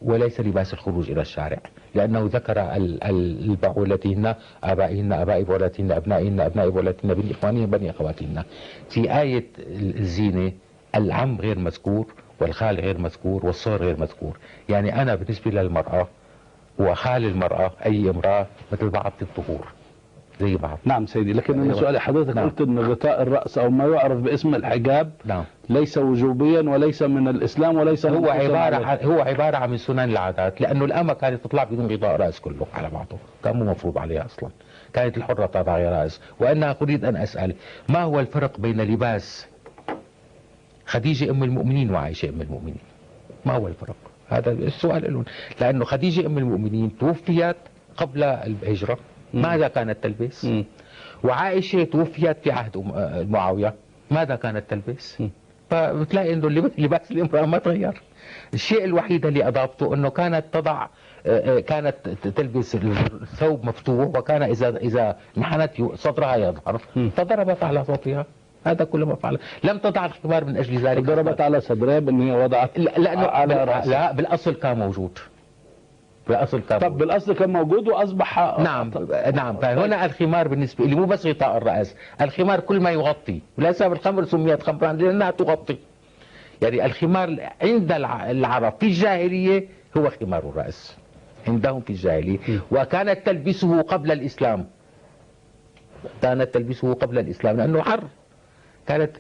وليس لباس الخروج إلى الشارع لأنه ذكر ال- ال- البعولتهن آبائهن آباء بعولتهن أبنائهن أبناء بعولتهن بني إخوانهن بني أخواتهن. في آية الزينة العم غير مذكور والخال غير مذكور والصهر غير مذكور. يعني أنا بالنسبة للمرأة وخال المرأة أي امرأة مثل بعض في الظهور زي بعض نعم سيدي لكن أنا أيوة. سؤالي حضرتك نعم. قلت أن غطاء الرأس أو ما يعرف باسم الحجاب نعم ليس وجوبيا وليس من الإسلام وليس هو العادة. عن هو عبارة عن من سنن العادات لأنه الأمة كانت تطلع بدون غطاء رأس كله على بعضه كان مو مفروض عليها أصلا كانت الحرة تضع رأس وأنا أريد أن أسأل ما هو الفرق بين لباس خديجة أم المؤمنين وعائشة أم المؤمنين ما هو الفرق هذا السؤال لهم لأنه خديجة أم المؤمنين توفيت قبل الهجرة مم. ماذا كانت تلبس. وعائشة توفيت في عهد آه، معاوية. ماذا كانت تلبس. فبتلاقي إنه لباس الإمرأة ما تغير. الشيء الوحيد اللي أضافته إنه كانت تضع آه، آه، كانت تلبس الثوب مفتوح وكان اذا إذا انحنت يو- صدرها يظهر. فضربت على صوتها. هذا كل ما فعل. لم تضع الخمار من أجل ذلك. ضربت على صدرها بأن هي وضعت لا لأنه على رأسها. لا بالأصل كان موجود. بالاصل كان طب. بالأصل كان موجود وأصبح نعم نعم. فهنا الخمار بالنسبة لي مو بس غطاء الرأس الخمار كل ما يغطي. وليس بالخمر سميت خمرا لأنها تغطي. يعني الخمار عند الع- العرب في الجاهلية هو خمار الرأس. عندهم في الجاهلية. وكانت تلبسه قبل الإسلام. كانت تلبسه قبل الإسلام لأنه حر. كانت.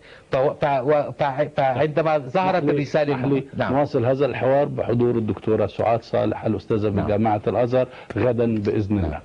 فعندما ظهرت الرسالة نحن نواصل هذا الحوار بحضور الدكتورة سعاد صالح الأستاذة نعم. بجامعة الأزهر غدا بإذن الله